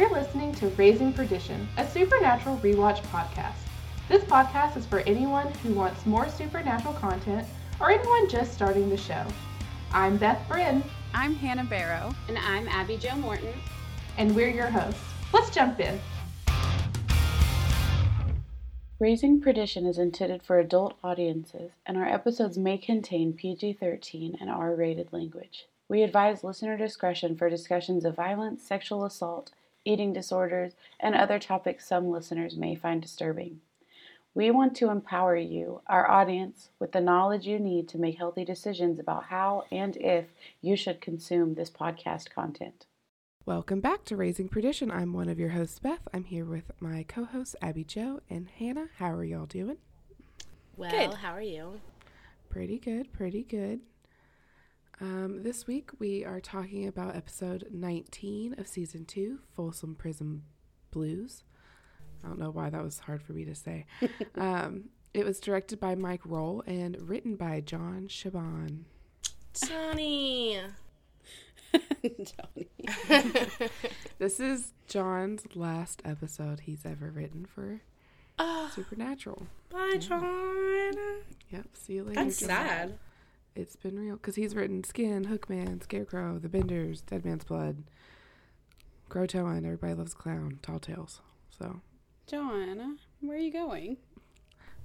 You're listening to Raising Perdition, a supernatural rewatch podcast. This podcast is for anyone who wants more supernatural content or anyone just starting the show. I'm Beth Bryn, I'm Hannah Barrow. And I'm Abby Jo Morton. and we're your hosts. Let's jump in. Raising Perdition is intended for adult audiences, and our episodes may contain PG 13 and R rated language. We advise listener discretion for discussions of violence, sexual assault, eating disorders, and other topics some listeners may find disturbing. We want to empower you, our audience, with the knowledge you need to make healthy decisions about how and if you should consume this podcast content. Welcome back to Raising Perdition. I'm one of your hosts, Beth. I'm here with my co hosts, Abby Jo and Hannah. How are y'all doing? Well, Good. how are you? Pretty good, pretty good. Um, this week we are talking about episode 19 of season 2, Folsom Prison Blues. I don't know why that was hard for me to say. um, it was directed by Mike Rohl and written by John Shiban. Sonny. This is John's last episode he's ever written for Oh, Supernatural. bye, John. Yep, see you later. That's John. sad. It's been real because he's written Skin, Hookman, Scarecrow, The Benders, Dead Man's Blood, Croatoan, and Everybody Loves Clown, Tall Tales. So, John, where are you going?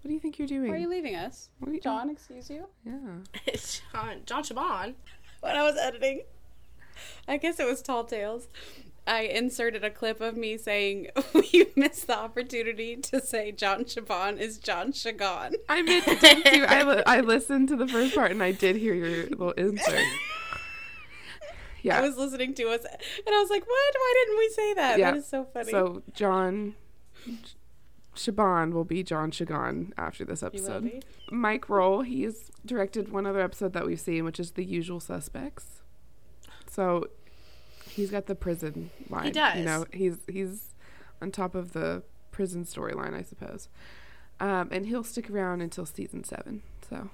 what do you think you're doing? Are you leaving us? What are you- John, excuse you? Yeah. It's John, John Shiban. when I was editing, I guess it was Tall Tales. I inserted a clip of me saying we missed the opportunity to say John Shiban is John Chagon. I meant to too. I, li- I listened to the first part and I did hear your little insert. Yeah. I was listening to us and I was like, "What? Why didn't we say that? Yeah. That is so funny." so, John Shiban will be John Shagan after this episode. Mike Rohl, he's directed one other episode that we've seen, which is The Usual Suspects. So he's got the prison line. He does. You know, he's he's on top of the prison storyline, I suppose. Um, and he'll stick around until season seven. So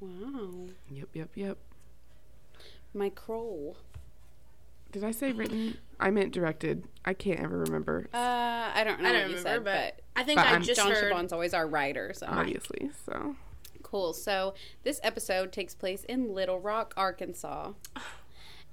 Wow. yep, yep, yep. Mike Rohl. Did I say written? I meant directed. I can't ever remember. Uh, I don't know I what don't you remember, said, but, but, I think But I I'm- just John heard. Shiban's always our writer, so obviously. So Cool. So this episode takes place in Little Rock, Arkansas.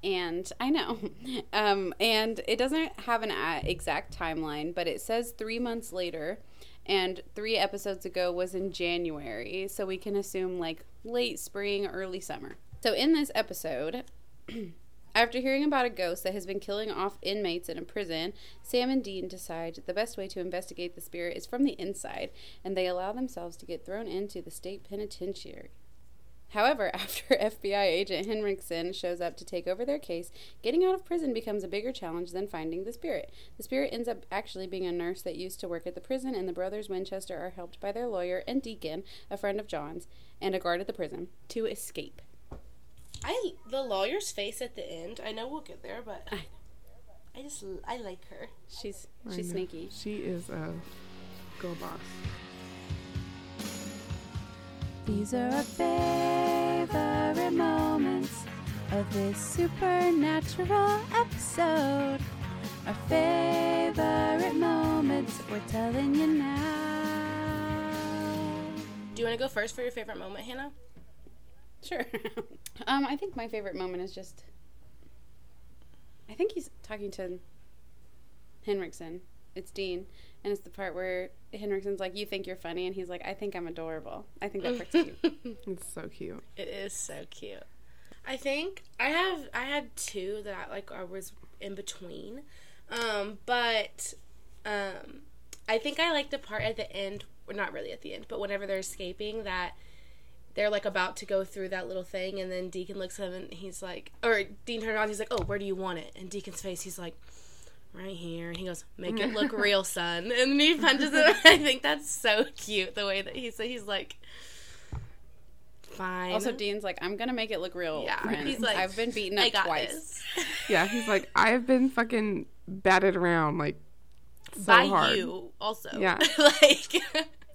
And I know. Um, and it doesn't have an uh, exact timeline, but it says three months later. And three episodes ago was in January. So we can assume like late spring, early summer. So in this episode, after hearing about a ghost that has been killing off inmates in a prison, Sam and Dean decide the best way to investigate the spirit is from the inside, and they allow themselves to get thrown into the state penitentiary. However, after FBI agent Henriksen shows up to take over their case, getting out of prison becomes a bigger challenge than finding the spirit. The spirit ends up actually being a nurse that used to work at the prison, and the brothers Winchester are helped by their lawyer and Deacon, a friend of John's, and a guard at the prison, to escape. I the lawyer's face at the end. I know we'll get there, but I- I just I like her. She's I she's know. sneaky. She is a girl boss. These are our favorite moments of this supernatural episode. Our favorite moments, we're telling you now. Do you want to go first for your favorite moment, Hannah? Sure. um, I think my favorite moment is just. I think he's talking to Henriksen. It's Dean, and it's the part where Henriksen's like, "You think you're funny," and he's like, "I think I'm adorable." I think that part's cute. It's so cute. It is so cute. I think I have I had two that I like I was in between. Um, but um I think I like the part at the end or not really at the end, but whenever they're escaping that they're like about to go through that little thing and then Deacon looks at him and he's like or Dean turned around, he's like, Oh, where do you want it? And Deacon's face, he's like Right here, and he goes, "Make it look real, son." And then he punches him. I think that's so cute the way that he said he's like, "Fine." also, Dean's like, "I'm gonna make it look real." Yeah, friends. he's like, "I've been beaten I up got twice." this. Yeah, he's like, I've been fucking batted around like so by hard. you also. Yeah. like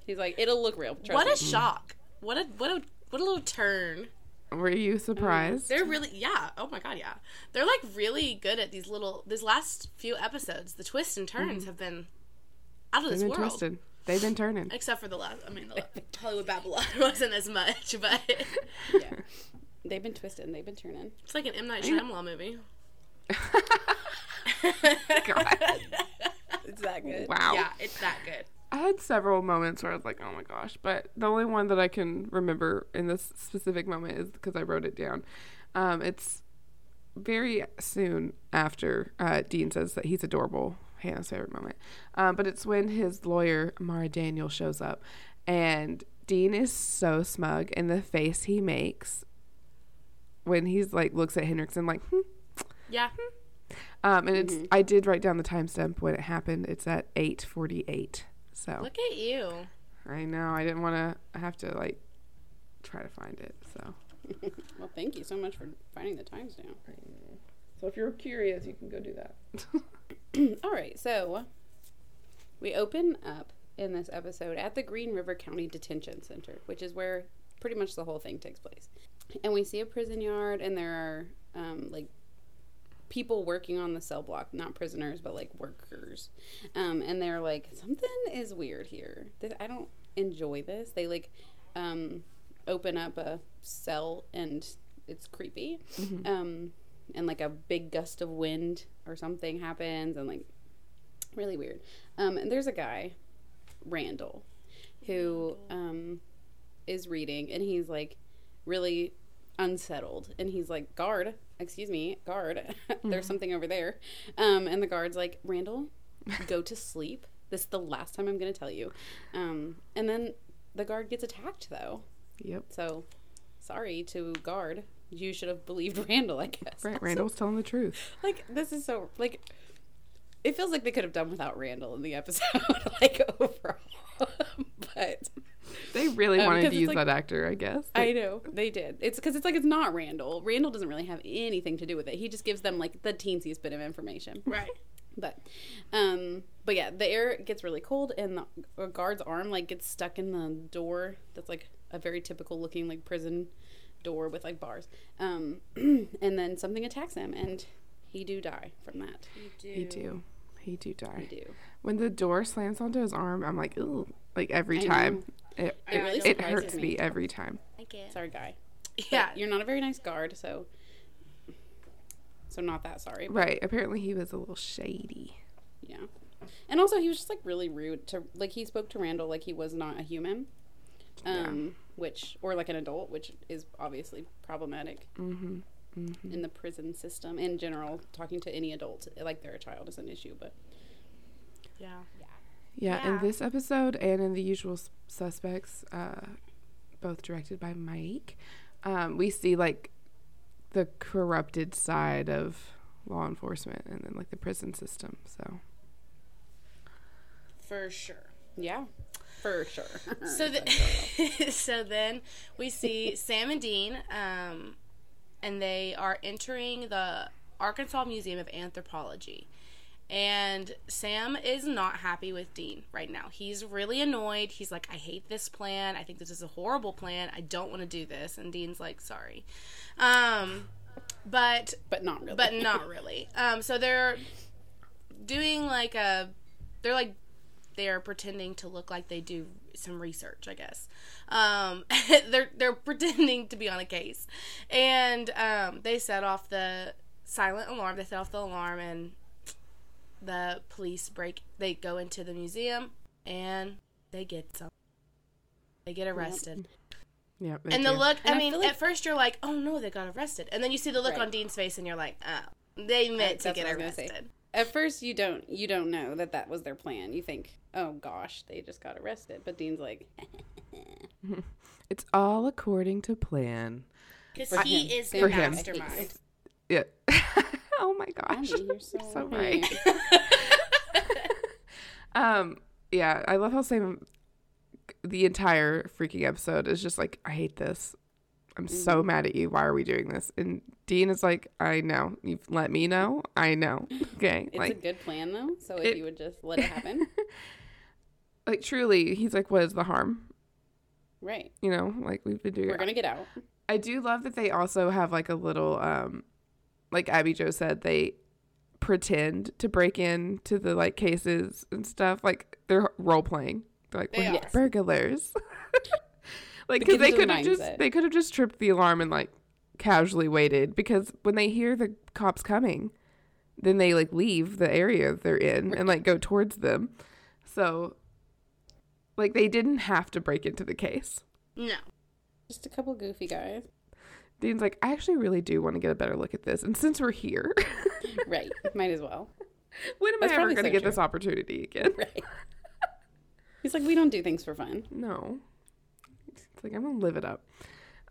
He's like, "It'll look real." Trust what me. a shock. What a what a what a little turn. Were you mm, surprised? They're really yeah. Oh my god, yeah. They're like really good at these little these last few episodes. The twists and turns mm-hmm. have been out of They've this been world. twisted. They've been turning. Except for the last I mean the la- Hollywood Babylon wasn't as much, but Yeah. They've been twisting. They've been turning. it's like an M Night Shyamalan movie. God. It's that good. Wow. Yeah, it's that good. I had several moments where I was like, oh my gosh. But the only one that I can remember in this specific moment is because I wrote it down. Um, it's very soon after uh, Dean says that he's adorable. Hannah's favorite moment. Um, but it's when his lawyer, Mara Daniel, shows up. And Dean is so smug. And the face he makes when he's like, looks at Henriksen like, hmm. Yeah. Um, and it's, I did write down the timestamp when it happened. It's at 848. So. Look at you. I know. I didn't want to have to like try to find it. So, Well, thank you so much for finding the times down. so if you're curious, you can go do that. All right, so we open up in this episode at the Green River County Detention Center, which is where pretty much the whole thing takes place. And we see a prison yard, and there are um, like people working on the cell block, not prisoners, but like workers. Um, and they're like, something is weird here. I don't enjoy this. They like um, open up a cell, and it's creepy. Um, and like a big gust of wind or something happens, and like really weird. Um, and there's a guy, Randall, who um, is reading, and he's like really unsettled, and he's like, "Guard, excuse me, guard, there's something over there." Um, and the guard's like, "Randall, go to sleep. This is the last time I'm going to tell you." Um, and then the guard gets attacked, though. Yep. So, sorry to guard. You should have believed Randall, I guess. Right. Also, Randall's telling the truth. like this is so like it feels like they could have done without Randall in the episode, like overall. but They really Um, wanted 'cause to use like- that actor, I guess. I know they did. It's because it's like it's not Randall. Randall doesn't really have anything to do with it. He just gives them like the teensiest bit of information. Right. But, um, but yeah, the air gets really cold, and the guard's arm like gets stuck in the door. That's like a very typical looking like prison door with like bars. Um, and then something attacks him, and he do die from that. he do. He do die. He do. When the door slams onto his arm, I'm like, ooh, like every I time. It, It really it hurts me. me every time. I get. Sorry, guy. Yeah. You're not a very nice guard, so so not that sorry. But Right. Apparently, he was a little shady. yeah. And also he was just like really rude to like he spoke to Randall like he was not a human. Um which or like an adult, which is obviously problematic Mm-hmm. in the prison system in general. Talking to any adult like they're a child is an issue, but Yeah. Yeah, in this episode and in The Usual Suspects, uh, both directed by Mike, um, we see like the corrupted side of law enforcement and then like the prison system. So For sure. yeah. For sure. So the, so then we see Sam and Dean, um, and they are entering the Arkansas Museum of Anthropology. And Sam is not happy with Dean right now. He's really annoyed. He's like, I hate this plan. I think this is a horrible plan. I don't want to do this. And Dean's like, sorry. Um, but but not really. but not really. Um, so they're doing like a, they're like, they're pretending to look like they do some research, I guess. Um, they're they're pretending to be on a case, and um, they set off the silent alarm. They set off the alarm, and the police break. They go into the museum, and they get some. They get arrested. yeah, And the look, And I I mean, feel like- at first you're like, oh no, they got arrested. And then you see the look Right. on Dean's face and you're like, oh, they meant to get I gonna say. arrested. At first, you don't you don't know that that was their plan. You think, oh gosh, they just got arrested. But Dean's like, it's all according to plan. Because he him. is For the him. mastermind. Yeah. oh my gosh, you're so, so right. Um, yeah, I love how Sam the entire freaking episode is just like, I hate this. I'm so mad at you. Why are we doing this? And Dean is like, I know. You've let me know. I know. Okay. It's a good plan though. So if it- you would just let it happen, like truly, he's like, what is the harm? right? You know, like we've been doing. We're gonna get out. I do love that they also have like a little um like Abby Jo said they pretend to break in to the like cases and stuff like they're role playing. They're like They we're are. burglars. like cuz they could have just mindset. they could have just tripped the alarm and like casually waited because when they hear the cops coming then they like leave the area they're in and like go towards them. So like they didn't have to break into the case. No. Just a couple goofy guys. Dean's like, I actually really do want to get a better look at this. And since we're here, Right. Might as well. when am That's I ever going to so get true. this opportunity again? Right. He's like, we don't do things for fun. No. It's like, I'm going to live it up.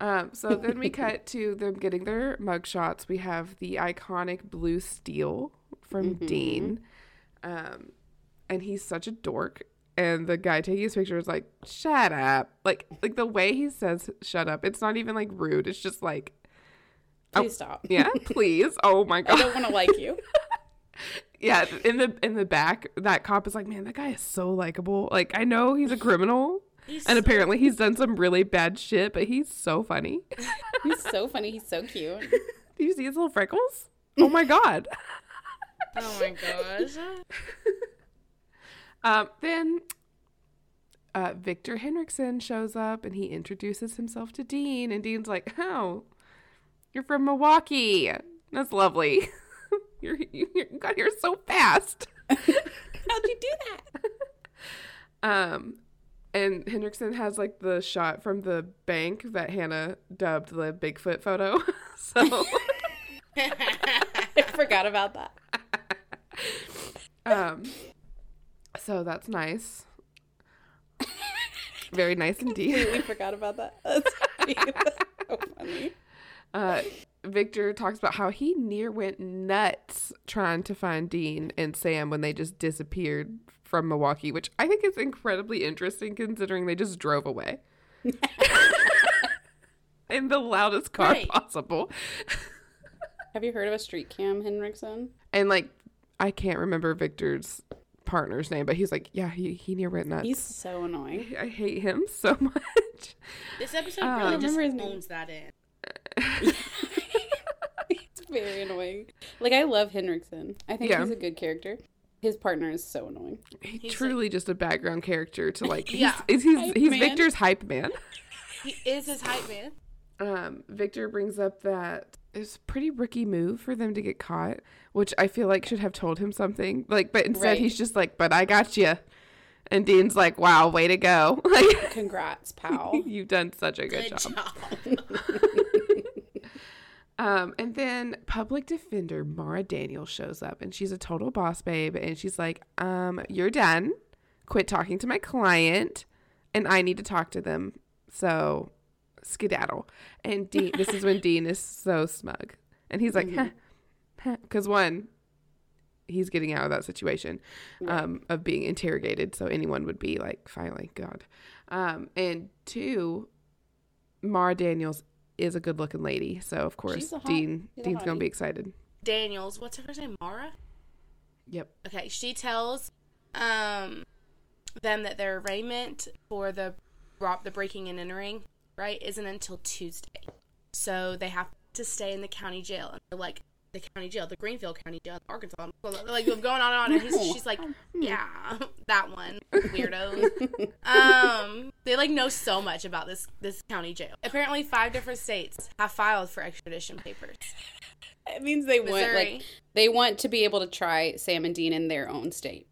Um, so then we cut to them getting their mugshots. We have the iconic blue steel from Mhm. Dean. Um, and he's such a dork. And the guy taking his picture is like, shut up. Like, like the way he says shut up, it's not even like rude. It's just like, Oh. Please stop. yeah, please. Oh my god, I don't want to like you. Yeah, in the in the back, that cop is like, man, that guy is so likable. Like, I know he's a criminal, He's and so- apparently he's done some really bad shit, but he's so funny. He's so funny. He's so cute. Do you see his little freckles? Oh my god. Oh my gosh. Um, then uh, Victor Henriksen shows up and he introduces himself to Dean, and Dean's like, "Oh, you're from Milwaukee. That's lovely. you're, you you got here so fast." How'd you do that? Um, and Henriksen has like the shot from the bank that Hannah dubbed the Bigfoot photo. so, I forgot about that. um, so that's nice. Very nice indeed. Completely forgot about that. That's so funny. Uh, Victor talks about how he near went nuts trying to find Dean and Sam when they just disappeared from Milwaukee, which I think is incredibly interesting considering they just drove away. In the loudest car Right. possible. Have you heard of a street cam, Henriksen? And like, I can't remember Victor's partner's name, but he's like, yeah, he, he near went nuts. He's so annoying. I hate him so much. This episode Uh, really I just remember owns that in. He's very annoying. Like I love Henriksen. I think Yeah. he's a good character. His partner is so annoying. He's He's truly just a background character to like, he's, Yeah. he's, he's, Hype he's. Victor's hype man. He is his hype man. um, Victor brings up that it's a pretty rookie move for them to get caught, which I feel like should have told him something. Like, but instead Right. he's just like, "But I got you," and Dean's like, "Wow, way to go! Like, Congrats, pal. you've done such a good, Good job." job. Um, and then public defender Mara Daniels shows up, and she's a total boss babe, and she's like, "Um, you're done. Quit talking to my client, and I need to talk to them. So, skedaddle." And Dean, this is when Dean is so smug, and he's like, because one, he's getting out of that situation um, of being interrogated, so anyone would be like, "Finally, God," um, and two, Mara Daniels is a good-looking lady, so of course hot- Dean Dean's gonna be excited. Daniels, what's her first name? Mara? Yep. Okay, she tells um them that their arraignment for the the breaking and entering, right, isn't until Tuesday. So they have to stay in the county jail. And they're like the county jail, the Greenfield County Jail, Arkansas. Like going on and on and he's, she's like, Yeah, that one. weirdo. um they like know so much about this this county jail. Apparently five different states have filed for extradition papers. It means they want like they want to be able to try Sam and Dean in their own state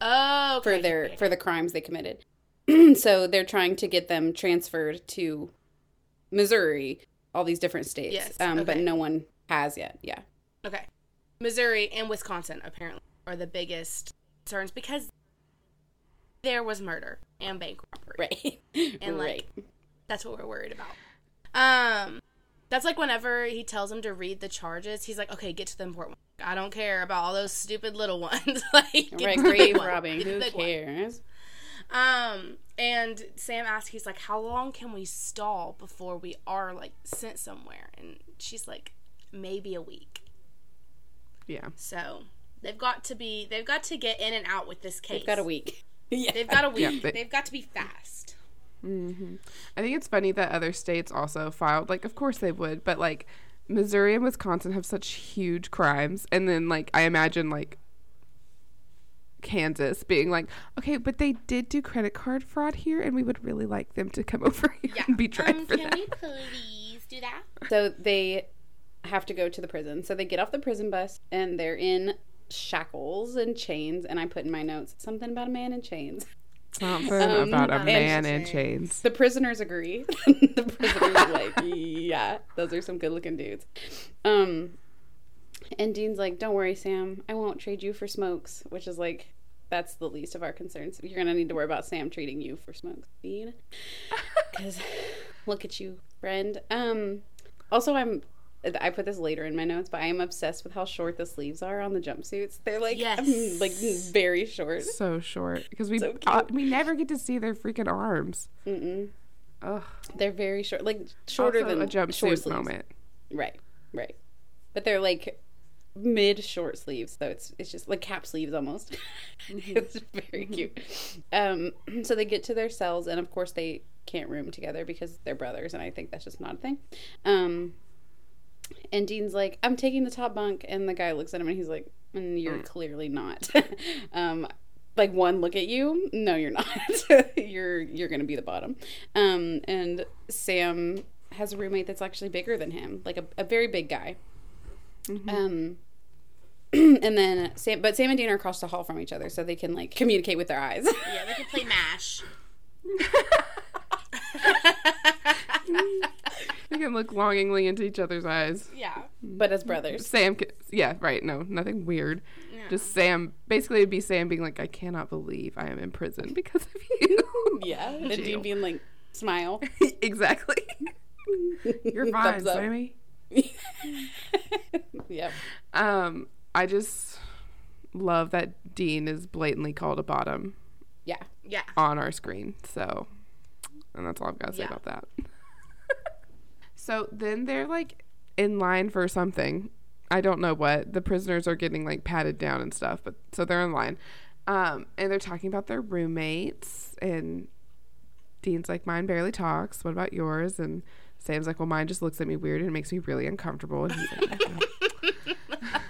Oh for their okay, for the crimes they committed. so they're trying to get them transferred to Missouri, all these different states. Yes, um, but no one has yet. Yeah. Okay. Missouri and Wisconsin apparently are the biggest concerns because there was murder and bank robbery. Right. And right. like that's what we're worried about. Um that's like whenever he tells him to read the charges, he's like, "Okay, get to the important one. I don't care about all those stupid little ones. like right. to the big Grave robbing. Who big one." Cares? Um, and Sam asks, he's like, "How long can we stall before we are like sent somewhere?" And she's like, "Maybe a week." Yeah. So they've got to be, they've got to get in and out with this case. They've got a week. yeah. They've got a week. Yeah, they- they've got to be fast. hmm I think it's funny that other states also filed. Like, of course they would, but like Missouri and Wisconsin have such huge crimes, and then like I imagine like Kansas being like, okay, but they did do credit card fraud here, and we would really like them to come over here and be tried Um, for can that. we please do that? So they have to go to the prison. So they get off the prison bus and they're in shackles and chains. And I put in my notes something about a man in chains. Something Um, about a and- man in chains. The prisoners agree. the prisoners are like, yeah, those are some good looking dudes. Um, and Dean's like, don't worry, Sam. I won't trade you for smokes, which is like, that's the least of our concerns. You're going to need to worry about Sam treating you for smokes, Dean. Because look at you, friend. Um, also, I'm. I put this later in my notes, but I am obsessed with how short the sleeves are on the jumpsuits. They're like, Yes. like very short. So short because we So uh, we never get to see their freaking arms. Mm-mm. Ugh, They're very short, like shorter also than a jumpsuit short moment. Right, right. But they're like mid short sleeves, so it's it's just like cap sleeves almost. it's very cute. Um, so they get to their cells, and of course they can't room together because they're brothers, and I think that's just not a thing. Um, and Dean's like, "I'm taking the top bunk," and the guy looks at him, and he's like, mm, "You're clearly not." um, like one look at you, no, you're not. you're you're gonna be the bottom. Um, and Sam has a roommate that's actually bigger than him, like a, a very big guy. Um, and then Sam, but Sam and Dean are across the hall from each other, so they can like communicate with their eyes. Yeah, they can play MASH. They can look longingly into each other's eyes. yeah. but as brothers, Sam, ca- yeah, right. No, nothing weird. Just Sam. Basically, it'd be Sam being like, "I cannot believe I am in prison because of you." yeah. And Dean being like, smile. exactly. You're fine, Sammy. yeah. Um, I just love that Dean is blatantly called a bottom Yeah. Yeah. on our screen. So, and that's all I've got to say Yeah. about that. so then they're like in line for something. I don't know what. The prisoners are getting like patted down and stuff, but so they're in line. Um, and they're talking about their roommates and Dean's like, mine barely talks. What about yours? And Sam's like, well, mine just looks at me weird and it makes me really uncomfortable. And he's like,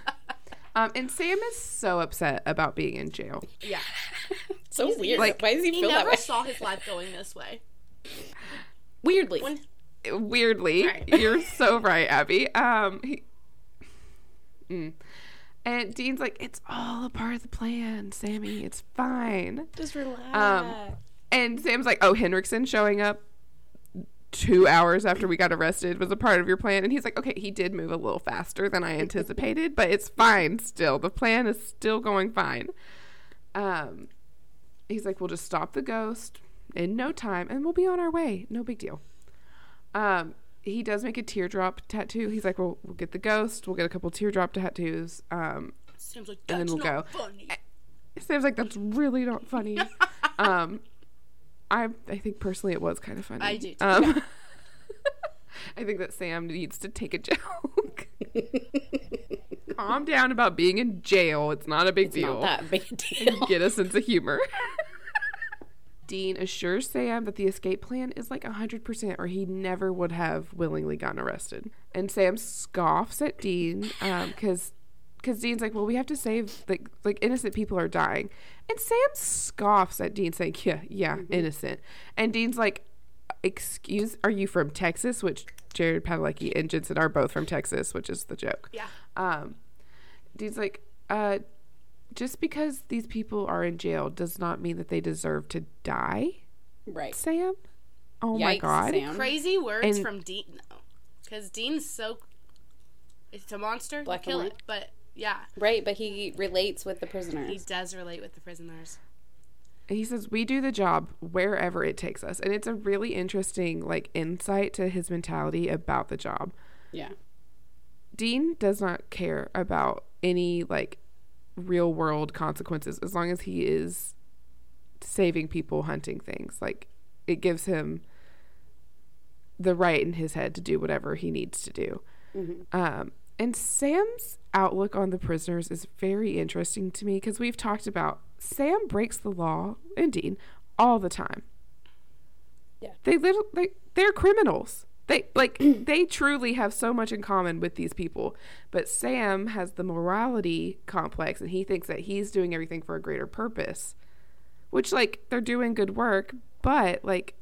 um, and Sam is so upset about being in jail. Yeah. So weird. like- Like, why does he, He feel that never way? saw his life going this way. Weirdly. When weirdly Right. you're so right abby um he, Mm. and dean's like it's all a part of the plan sammy it's fine Just relax. Um, and sam's like oh henriksen showing up two hours after we got arrested was a part of your plan and he's like okay he did move a little faster than i anticipated but it's fine still the plan is still going fine um he's like we'll just stop the ghost in no time and we'll be on our way no big deal um, he does make a teardrop tattoo. He's like, "Well, we'll get the ghost. We'll get a couple teardrop tattoos." Um, Sam's like, And then we'll not go. funny. Sam's like, "That's really not funny." um, I I think personally it was kind of funny. I do too. Um, I think that Sam needs to take a joke. Calm down about being in jail. It's not a big It's deal. not that big a deal. Get a sense of humor. Dean assures Sam that the escape plan is like 100% or he never would have willingly gotten arrested. And Sam scoffs at Dean because because Dean's like, well, we have to save like like innocent people are dying, and Sam scoffs at Dean saying, yeah, yeah, innocent. And Dean's like, excuse, are you from Texas? Which Jared Padalecki and Jensen are both from Texas, which is the joke. Yeah. Um, Dean's like, uh, just because these people are in jail does not mean that they deserve to die, right. Sam. Oh my god. Sam. Crazy words And- from Dean, though. Because Dean's so. It's a monster. Black kill and it. But yeah, Right, but he relates with the prisoners. he does relate with the prisoners. he says we do the job wherever it takes us and it's a really interesting like insight to his mentality about the job Yeah. dean does not care about any like real world consequences as long as he is saving people hunting things like it gives him the right in his head to do whatever he needs to do um, and sam's outlook on the prisoners is very interesting to me because we've talked about sam breaks the law and dean all the time Yeah. They little they they're criminals. They like they truly have so much in common with these people. But Sam has the morality complex and he thinks that he's doing everything for a greater purpose. Which like they're doing good work, but like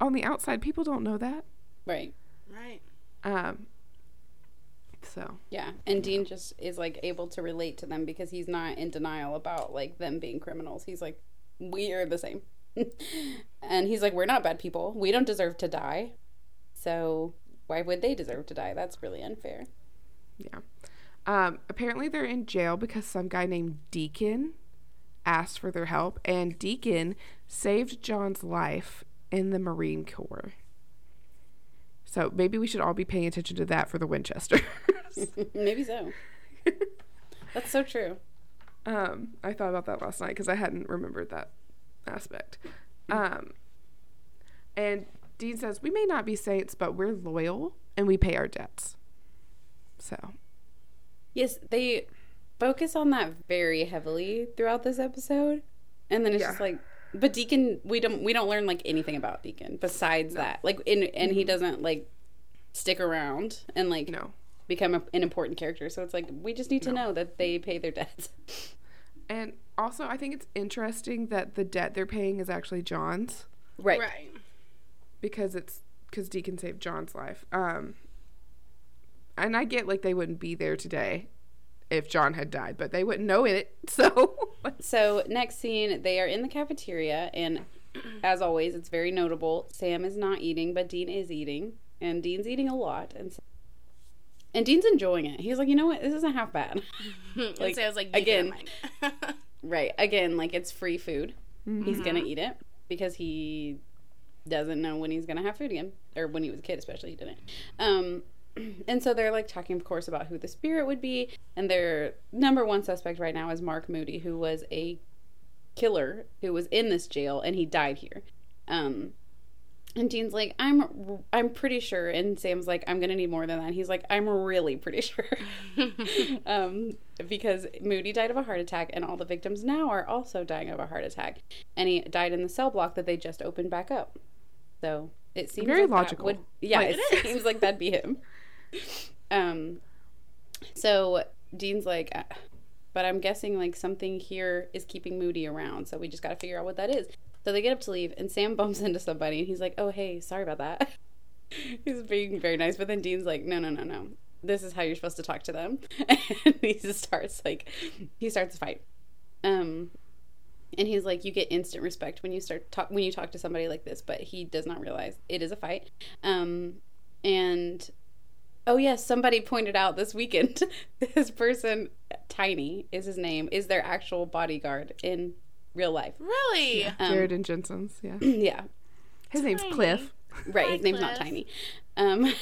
on the outside people don't know that. Right. Right. Um so Yeah. And Dean just is like able to relate to them because he's not in denial about like them being criminals. He's like, we are the same. and he's like, we're not bad people. We don't deserve to die. So why would they deserve to die? That's really unfair. Yeah. Um, apparently, they're in jail because some guy named Deacon asked for their help, and Deacon saved John's life in the Marine Corps. So maybe we should all be paying attention to that for the Winchesters. Maybe so. That's so true. um, I thought about that last night because I hadn't remembered that aspect. Um, and Dean says, We may not be saints, but we're loyal and we pay our debts. So, Yes, they focus on that very heavily throughout this episode. And then it's Yeah. just like but Deacon we don't we don't learn like anything about Deacon besides that. Like in and he doesn't like stick around and like no. become a, an important character. So it's like we just need to No. know that they pay their debts. And also, I think it's interesting that the debt they're paying is actually John's. Right. Right. because it's because Deacon saved John's life. Um, and I get like they wouldn't be there today if John had died, but they wouldn't know it. So So next scene, they are in the cafeteria, and as always, it's very notable. Sam is not eating, but Dean is eating, and Dean's eating a lot, and and Dean's enjoying it. He's like, you know what, this isn't half bad. Like, Like, so I was like, again- right? Again, like it's free food. He's gonna Mm-hmm. eat it because he doesn't know when he's gonna have food again, or when he was a kid, especially he didn't. Um, and so they're like talking, of course, about who the spirit would be, and their number one suspect right now is Mark Moody, who was a killer who was in this jail and he died here. Um, and Dean's like, I'm, I'm pretty sure, and Sam's like, I'm gonna need more than that. And he's like, I'm really pretty sure, um, because Moody died of a heart attack, and all the victims now are also dying of a heart attack, and he died in the cell block that they just opened back up. So it seems Very like that logical. Would, yeah, Like, it, it seems like that'd be him. Um, so Dean's like, "Uh, but I'm guessing like something here is keeping Moody around, so we just got to figure out what that is. So they get up to leave, and Sam bumps into somebody, and he's like, "Oh, hey, sorry about that." he's being very nice, but then Dean's like, "No, no, no, no. This is how you're supposed to talk to them." and he just starts like, he starts a fight. Um, and he's like, "You get instant respect when you start talk when you talk to somebody like this," but he does not realize it is a fight. Um, and oh yes, somebody pointed out this weekend this person, Tiny is his name, is their actual bodyguard in real life. really? Um, Jared and Jensen's, yeah. yeah, His name's Cliff. right. Hi, his name's not Tiny. Um,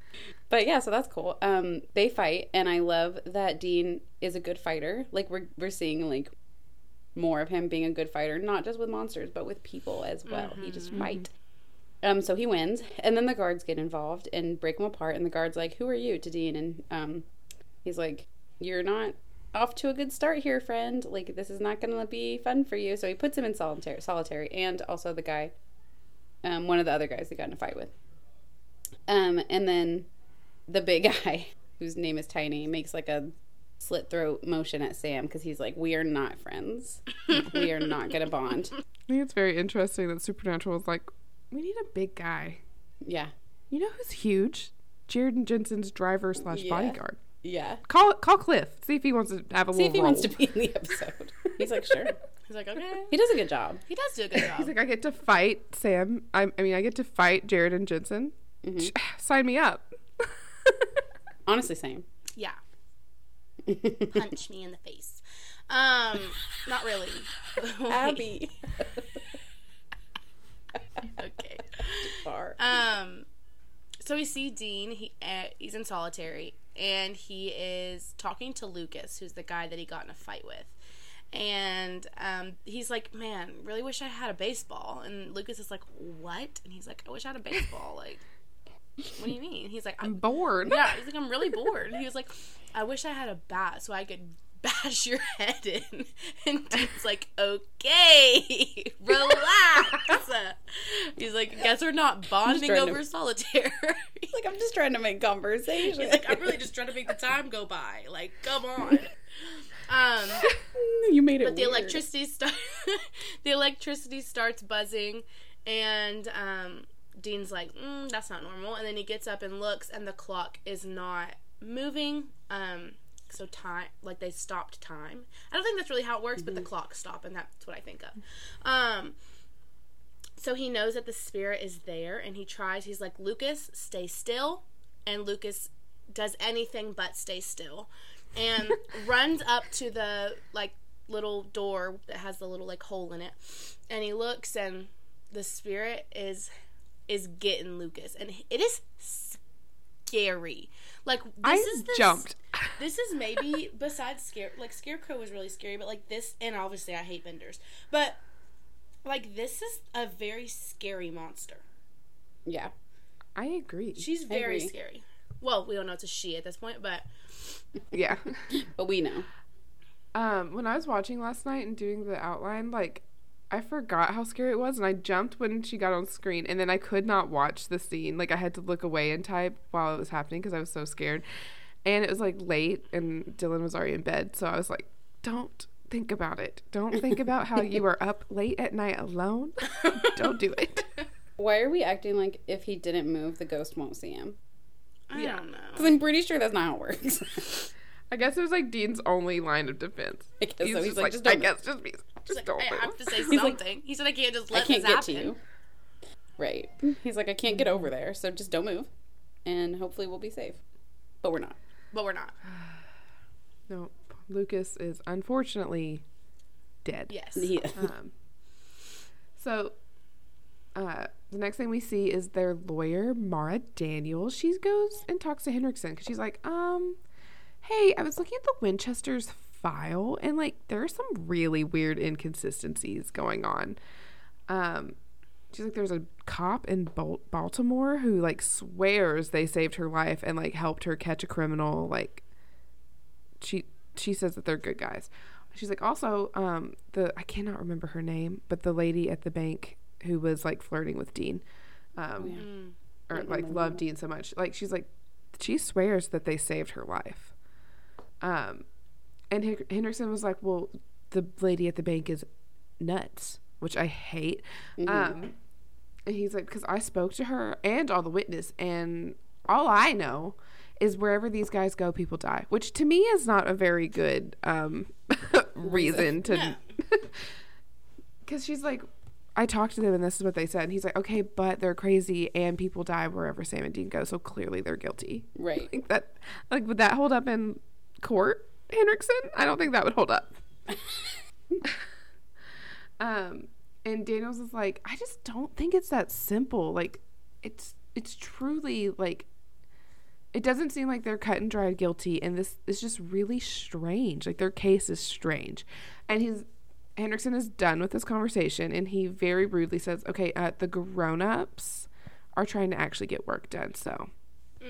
but yeah, so that's cool. Um, they fight, and I love that Dean is a good fighter. Like we're we're seeing like more of him being a good fighter, not just with monsters, but with people as well. He just fight. Um, so he wins, and then the guards get involved and break him apart. And the guard's like, "Who are you?" to Dean, and um, he's like, "You're not off to a good start here, friend. Like this is not going to be fun for you." So he puts him in solitary, solitary, and also the guy, um, one of the other guys they got in a fight with. Um, and then the big guy, whose name is Tiny, makes like a slit throat motion at Sam because he's like, "We are not friends. we are not going to bond." I think it's very interesting that Supernatural is like, we need a big guy. Yeah, You know who's huge? Jared and Jensen's driver slash Yeah. bodyguard. yeah. Call call Cliff. See if he wants to have a See little if he role. wants to be in the episode. He's like, "Sure." He's like, okay. He does a good job. He does do a good job. He's like, I get to fight Sam. I, I mean, I get to fight Jared and Jensen. Mm-hmm. Sign me up. Honestly, same. yeah. Punch me in the face. Um, not really. Abby. okay. Far. Um, so we see Dean. He uh, he's in solitary, and he is talking to Lucas, who's the guy that he got in a fight with. And um, he's like, "Man, really wish I had a baseball." And Lucas is like, "What?" And he's like, "I wish I had a baseball." Like, what do you mean? He's like, I'm I'm, bored. "Yeah." He's like, "I'm really bored." He was like, "I wish I had a bat so I could." Bash your head in, and Dean's like, "Okay, relax." He's like, guess we're not bonding trying to- over solitaire. He's like, I'm just trying to make conversation. He's like, I'm really just trying to make the time go by. Like, come on. Um, you made it. but the weird. electricity start. the electricity starts buzzing, and um, Dean's like, mm, "That's not normal." And then he gets up and looks, and the clock is not moving. Um, so time, like they stopped time. I don't think that's really how it works, but the clock stopped, and that's what I think of. Um, so he knows that the spirit is there, and he tries. He's like, "Lucas, stay still," and Lucas does anything but stay still, and runs up to the like little door that has the little like hole in it, and he looks, and the spirit is is getting Lucas, and it is scary. Like this I is the jumped. this is maybe besides scare like scarecrow was really scary but like this and obviously i hate benders but like this is a very scary monster yeah, I agree. she's very agree. scary well we don't know it's a she at this point but yeah. but we know. Um, when I was watching last night and doing the outline, like I forgot how scary it was, and I jumped when she got on screen, and then I could not watch the scene. Like I had to look away and type while it was happening because I was so scared. And it was like late, and Dylan was already in bed, so I was like, "Don't think about it. Don't think about how you are up late at night alone. Don't do it." Why are we acting like if he didn't move, the ghost won't see him? i Yeah. don't know Because I'm pretty sure that's not how it works. I guess it was like Dean's only line of defense. I guess so. He's just like, like, "Just I don't guess just be, He's just like, don't I move. have to say like, something. he said, "I can't just let I let can't this get happen." to you. Right. He's like, I can't get over there, so just don't move, and hopefully we'll be safe. But we're not. But we're not. No, Lucas is unfortunately dead. Yes. Yeah. Um, so, uh, the next thing we see is their lawyer, Mara Daniels. She goes and talks to Henriksen because she's like, um, hey, I was looking at the Winchester's file and like there are some really weird inconsistencies going on. Um, she's like, there's a cop in Bal- Baltimore who like swears they saved her life and like helped her catch a criminal. Like, she she says that they're good guys. She's like also um the I cannot remember her name, but the lady at the bank who was like flirting with Dean, um, or like loved Dean so much. Like she's like she swears that they saved her life. Um, and Hen- Henderson was like, well, the lady at the bank is nuts, which I hate. Um, and he's like, because I spoke to her and all the witness, and all I know is wherever these guys go, people die, which to me is not a very good um, reason to. Because she's like, I talked to them and this is what they said. And he's like, okay, but they're crazy and people die wherever Sam and Dean go, so clearly they're guilty. Right. Like that, like would that hold up in court, Henriksen? I don't think that would hold up. um, and Daniels is like, I just don't think it's that simple. Like, it's it's truly like, it doesn't seem like they're cut and dried guilty, and this is just really strange. Like their case is strange, and he's Henriksen is done with this conversation, and he very rudely says, "Okay, uh, the grown-ups are trying to actually get work done, so."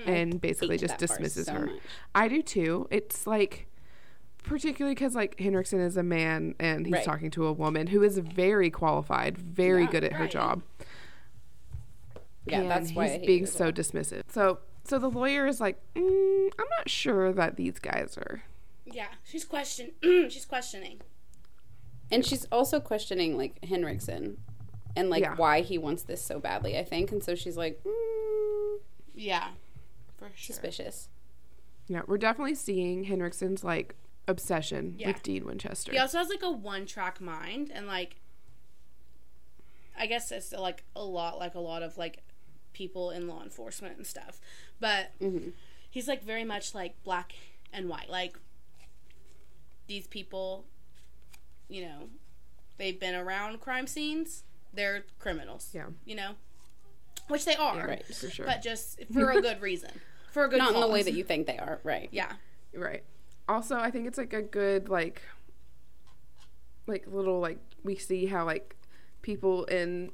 And basically just dismisses so her. much. I do too. It's like, particularly because like Henriksen is a man and he's Right. talking to a woman who is very qualified, very Yeah, good at her job. Yeah, and that's why he's being so well. dismissive. So, so the lawyer is like, mm, I'm not sure that these guys are. Yeah, she's question. she's questioning. And she's also questioning like Henriksen and like Yeah. why he wants this so badly, I think. And so she's like, mm, Yeah, for sure. suspicious. Yeah, we're definitely seeing Henriksen's like obsession Yeah. with Dean Winchester. He also has like a one track mind and like I guess it's like a lot like a lot of like people in law enforcement and stuff. But mm-hmm. he's like very much like black and white. Like these people, you know, they've been around crime scenes, they're criminals. Yeah. You know? Which they are. Right. for sure. But just for a good reason. For a good reason. Not in the way that you think they are, right? Yeah. Right. Also, I think it's like a good like like little like we see how like people in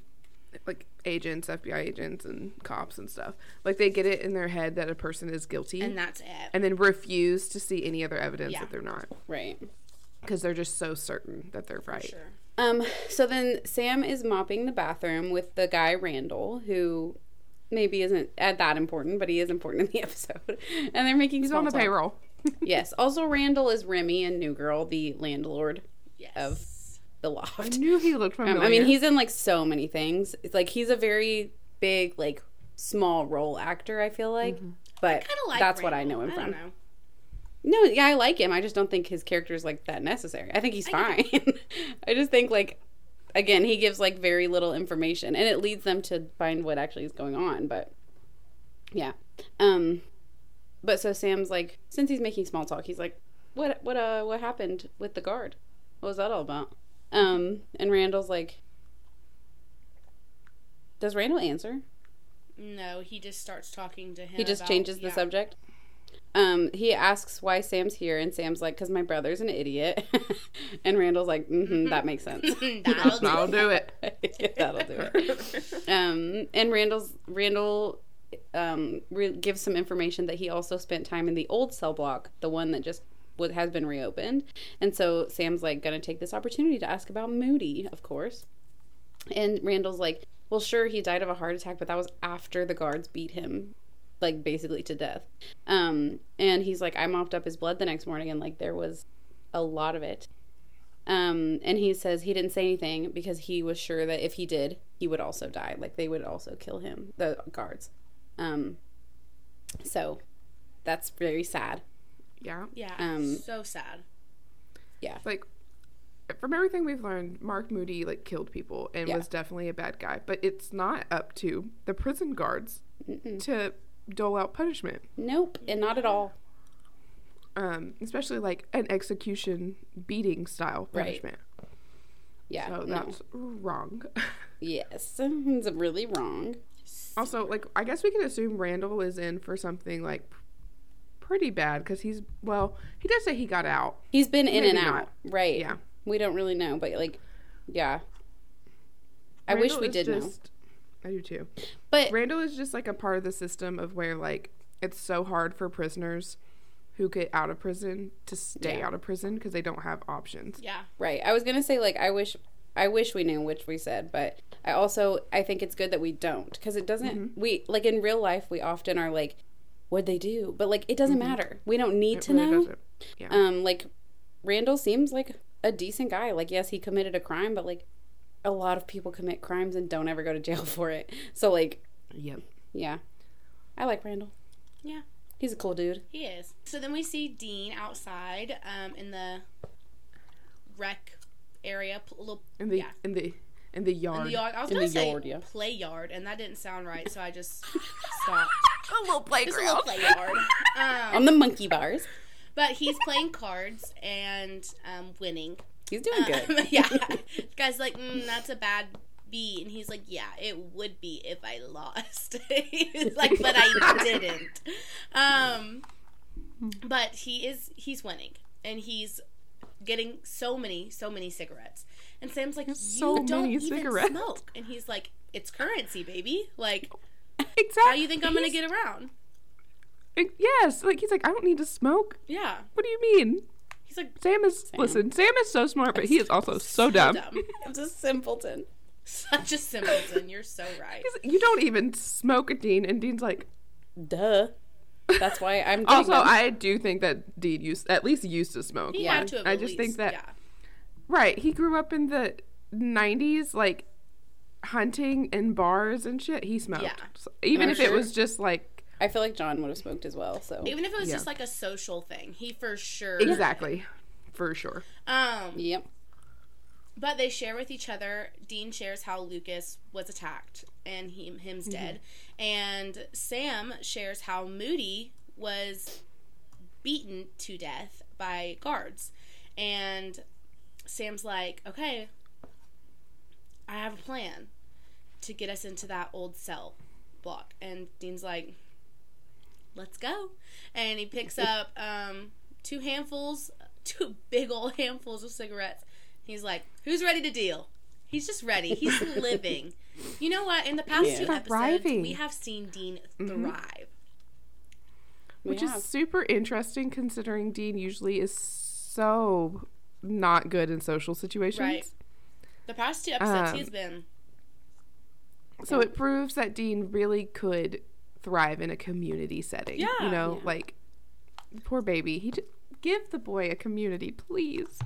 like agents, FBI agents and cops and stuff, like they get it in their head that a person is guilty And and, that's it. And then refuse to see any other evidence Yeah. that they're not Right. because they're just so certain that they're right. Sure. Um, so then Sam is mopping the bathroom with the guy Randall, who maybe isn't that important, but he is important in the episode. And they're making He's on the talk. payroll. yes. Also, Randall is Remy and New Girl, the landlord Yes. of the loft. I knew he looked Um, familiar. I mean, he's in like so many things. It's like he's a very big, like small role actor. I feel like, but kind of like that's what I know him I from. No, yeah, I like him. I just don't think his character is like that necessary. I think he's fine. I just think like again, he gives like very little information and it leads them to find what actually is going on, but yeah. Um but so Sam's like since he's making small talk, he's like what what uh what happened with the guard? What was that all about? Um and Randall's like Does Randall answer? No, he just starts talking to him. He just about- changes the yeah. subject. Um, he asks why Sam's here, and Sam's like, "Cause my brother's an idiot." and Randall's like, mm-hmm, "That makes sense. That'll do I'll do it. That'll do it." Um, and Randall's Randall um re- gives some information that he also spent time in the old cell block, the one that just was, has been reopened. And so Sam's like, gonna take this opportunity to ask about Moody, of course. And Randall's like, well, sure, he died of a heart attack, but that was after the guards beat him, like basically to death. Um, and he's like, I mopped up his blood the next morning, and like there was a lot of it. Um, and he says he didn't say anything because he was sure that if he did, he would also die. Like they would also kill him, the guards. Um, so that's very sad. yeah. Yeah. Um, so sad. Yeah. Like from everything we've learned, Mark Moody like killed people and Yeah. was definitely a bad guy. But it's not up to the prison guards to dole out punishment. Nope, and not at all. Um, especially like an execution beating style punishment. Right. Yeah, So no. that's wrong. yes, it's really wrong. also, like I guess we can assume Randall is in for something like pretty bad because he's well, he does say he got out. He's been in Maybe and not. out, right? Yeah. we don't really know, but like, yeah. I wish we did know, just, I do too. but Randall is just like a part of the system of where like it's so hard for prisoners who get out of prison to stay Yeah. out of prison because they don't have options. Yeah. Right. I was gonna say like I wish I wish we knew which we said, but I also I think it's good that we don't because it doesn't Mm-hmm. we like in real life we often are like what'd they do, but like it doesn't matter. We don't need Mm-hmm. It to really know. doesn't. Yeah. Um, like Randall seems like a decent guy. Like yes, he committed a crime, but like a lot of people commit crimes and don't ever go to jail for it. So like yep. yeah, I like Randall. Yeah. He's a cool dude. He is. So then we see Dean outside um, in the rec area. pl- Little, In the yeah. in the in the yard. In the yard. I was In gonna say yard, yeah. play yard, and that didn't sound right, so I just stopped. A little Just a little play yard. Um, On the monkey bars. but he's playing cards and um, winning. He's doing good. Um, yeah. Guy's like, mm, that's a bad beat. And he's like, yeah, it would be if I lost. he's like, but I didn't. Um, but he is, he's winning. And he's getting so many, so many cigarettes. And Sam's like, you so don't even cigarettes." smoke. And he's like, it's currency, baby. Like, exactly. how you think I'm going to get around? Yes. Like he's like, I don't need to smoke. Yeah. What do you mean? He's like, Sam is listen. Sam is so smart, but he is also so, dumb. It's a simpleton. Such a simpleton. You're so right. He's- You don't even smoke, a Dean. And Dean's like, Duh. That's why I'm also, them. I do think that Dean used at least used to smoke. He Yeah. had to have I at just least, think that- yeah. Right. He grew up in the 90s, like hunting in bars and shit. He smoked. Yeah. So even I'm if it was just like, I feel like John would have smoked as well. So Even if it was Yeah. just like a social thing, he for sure. exactly, for sure. Um, yep. but they share with each other. Dean shares how Lucas was attacked and he him's dead, and Sam shares how Moody was beaten to death by guards, and Sam's like, "Okay, I have a plan to get us into that old cell block," and Dean's like, let's go. And he picks up um, two handfuls, two big old handfuls of cigarettes. He's like, who's ready to deal? He's just ready. He's living. You know what? In the past Yeah. two episodes, Thriving. we have seen Dean thrive. Which Yeah. is super interesting considering Dean usually is so not good in social situations. Right. The past two episodes, Um, he's been. So it proves that Dean really could thrive in a community setting. Yeah. You know, Yeah. like poor baby. He just give the boy a community, please.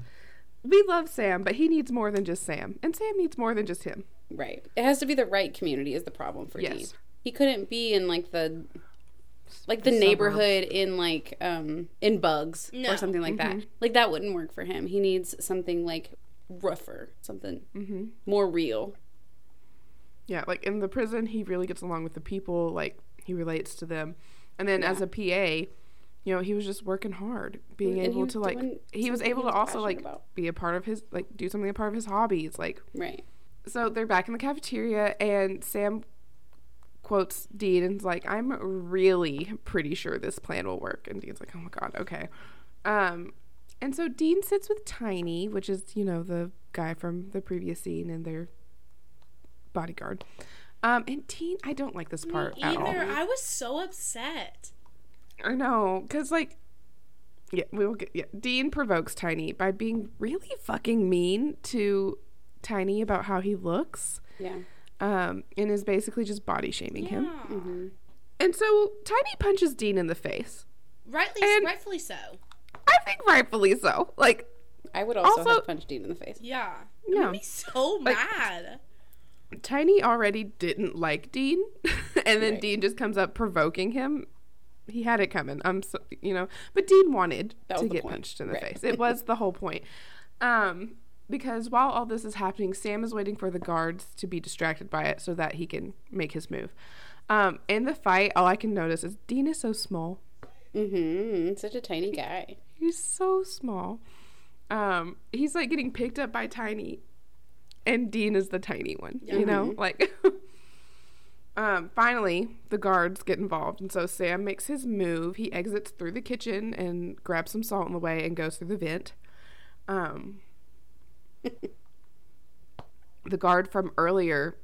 We love Sam, but he needs more than just Sam. And Sam needs more than just him. Right. It has to be the right community is the problem for Yes. Dean. He couldn't be in like the like the neighborhood in like um in bugs No. or something like that. Like that wouldn't work for him. He needs something like rougher, something Mm-hmm. more real. Yeah, like in the prison, he really gets along with the people. Like he relates to them, and then as a PA, you know, he was just working hard, being And able to like. He was able he to also like about. be a part of his like do something a part of his hobbies. Like Right. so, they're back in the cafeteria, and Sam quotes Dean and's like, "I'm really pretty sure this plan will work." And Dean's like, "Oh my god, okay." Um, and so Dean sits with Tiny, which is you know the guy from the previous scene and their bodyguard. Um, and Dean, I don't like this part Me at all. either. I was so upset. I know, cause like, yeah, we will get. Yeah, Dean provokes Tiny by being really fucking mean to Tiny about how he looks, Yeah. um, and is basically just body shaming him. Yeah. Mm-hmm. And so Tiny punches Dean in the face. Rightly, And- rightfully so. I think rightfully so. Like, I would also, Also- have punched Dean in the face. Yeah. It No. made so Like- mad. Tiny already didn't like Dean, and then Right. Dean just comes up provoking him. He had it coming. I'm so, you know, but Dean wanted to get point. punched in the Right. face. It was the whole point. Um, because while all this is happening, Sam is waiting for the guards to be distracted by it so that he can make his move. Um, in the fight, all I can notice is Dean is so small. Mm-hmm. Such a tiny guy. He's so small. Um, he's like getting picked up by Tiny, and Dean is the tiny one. You know, like. um, finally, the guards get involved, and so Sam makes his move. He exits through the kitchen and grabs some salt on the way and goes through the vent. Um, the guard from earlier,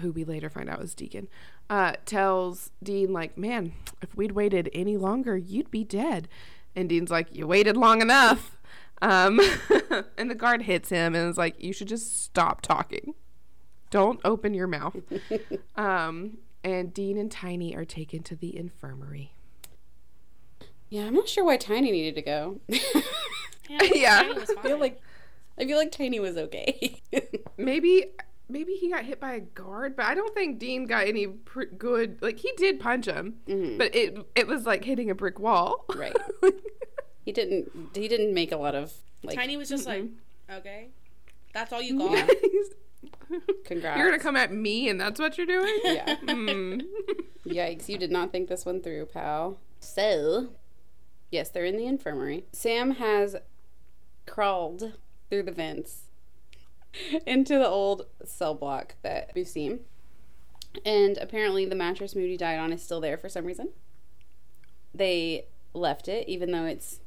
who we later find out is Deacon, uh, tells Dean like, "Man, if we'd waited any longer, you'd be dead." And Dean's like, "You waited long enough." Um, and the guard hits him and is like, "You should just stop talking. Don't open your mouth." um, and Dean and Tiny are taken to the infirmary. Yeah, I'm not sure why Tiny needed to go. Yeah. Yeah. I feel like I feel like Tiny was okay. Maybe maybe he got hit by a guard, but I don't think Dean got any pr- good. Like he did punch him, Mhm. but it it was like hitting a brick wall. Right. He didn't. He didn't make a lot of like. Tiny was just like, okay, that's all you got. Congrats. You're gonna come at me, and that's what you're doing. Yeah. Hmm. Yikes! You did not think this one through, pal. So, yes, they're in the infirmary. Sam has crawled through the vents into the old cell block that we've seen, and apparently the mattress Moody died on is still there for some reason. They left it, even though it's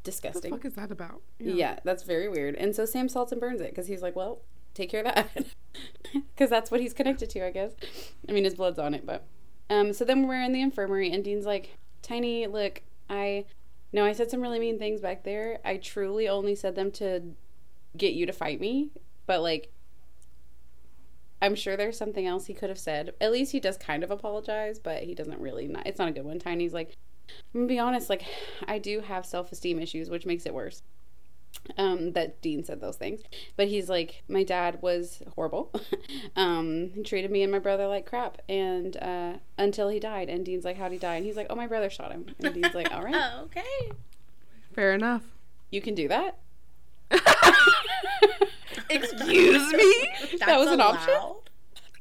What the disgusting. fuck is that about? Yeah. that's very weird. And so Sam salts and burns it because he's like, well, take care of that. Because that's what he's connected to, I guess. I mean, his blood's on it, but. Um, so then we're in the infirmary, and Dean's like, Tiny, look, I know I said some really mean things back there. I truly only said them to get you to fight me, but like, I'm sure there's something else he could have said. At least he does kind of apologize, but he doesn't really. Not, it's not a good one. Tiny's like, I'm gonna be honest, like, I do have self esteem issues, which makes it worse um, that Dean said those things. But he's like, my dad was horrible. um, he treated me and my brother like crap, and uh, until he died. And Dean's like, how'd he die? And he's like, oh, my brother shot him. And Dean's like, all right, Oh, okay. Fair enough. you can do that. Excuse me. That's was an option? allowed?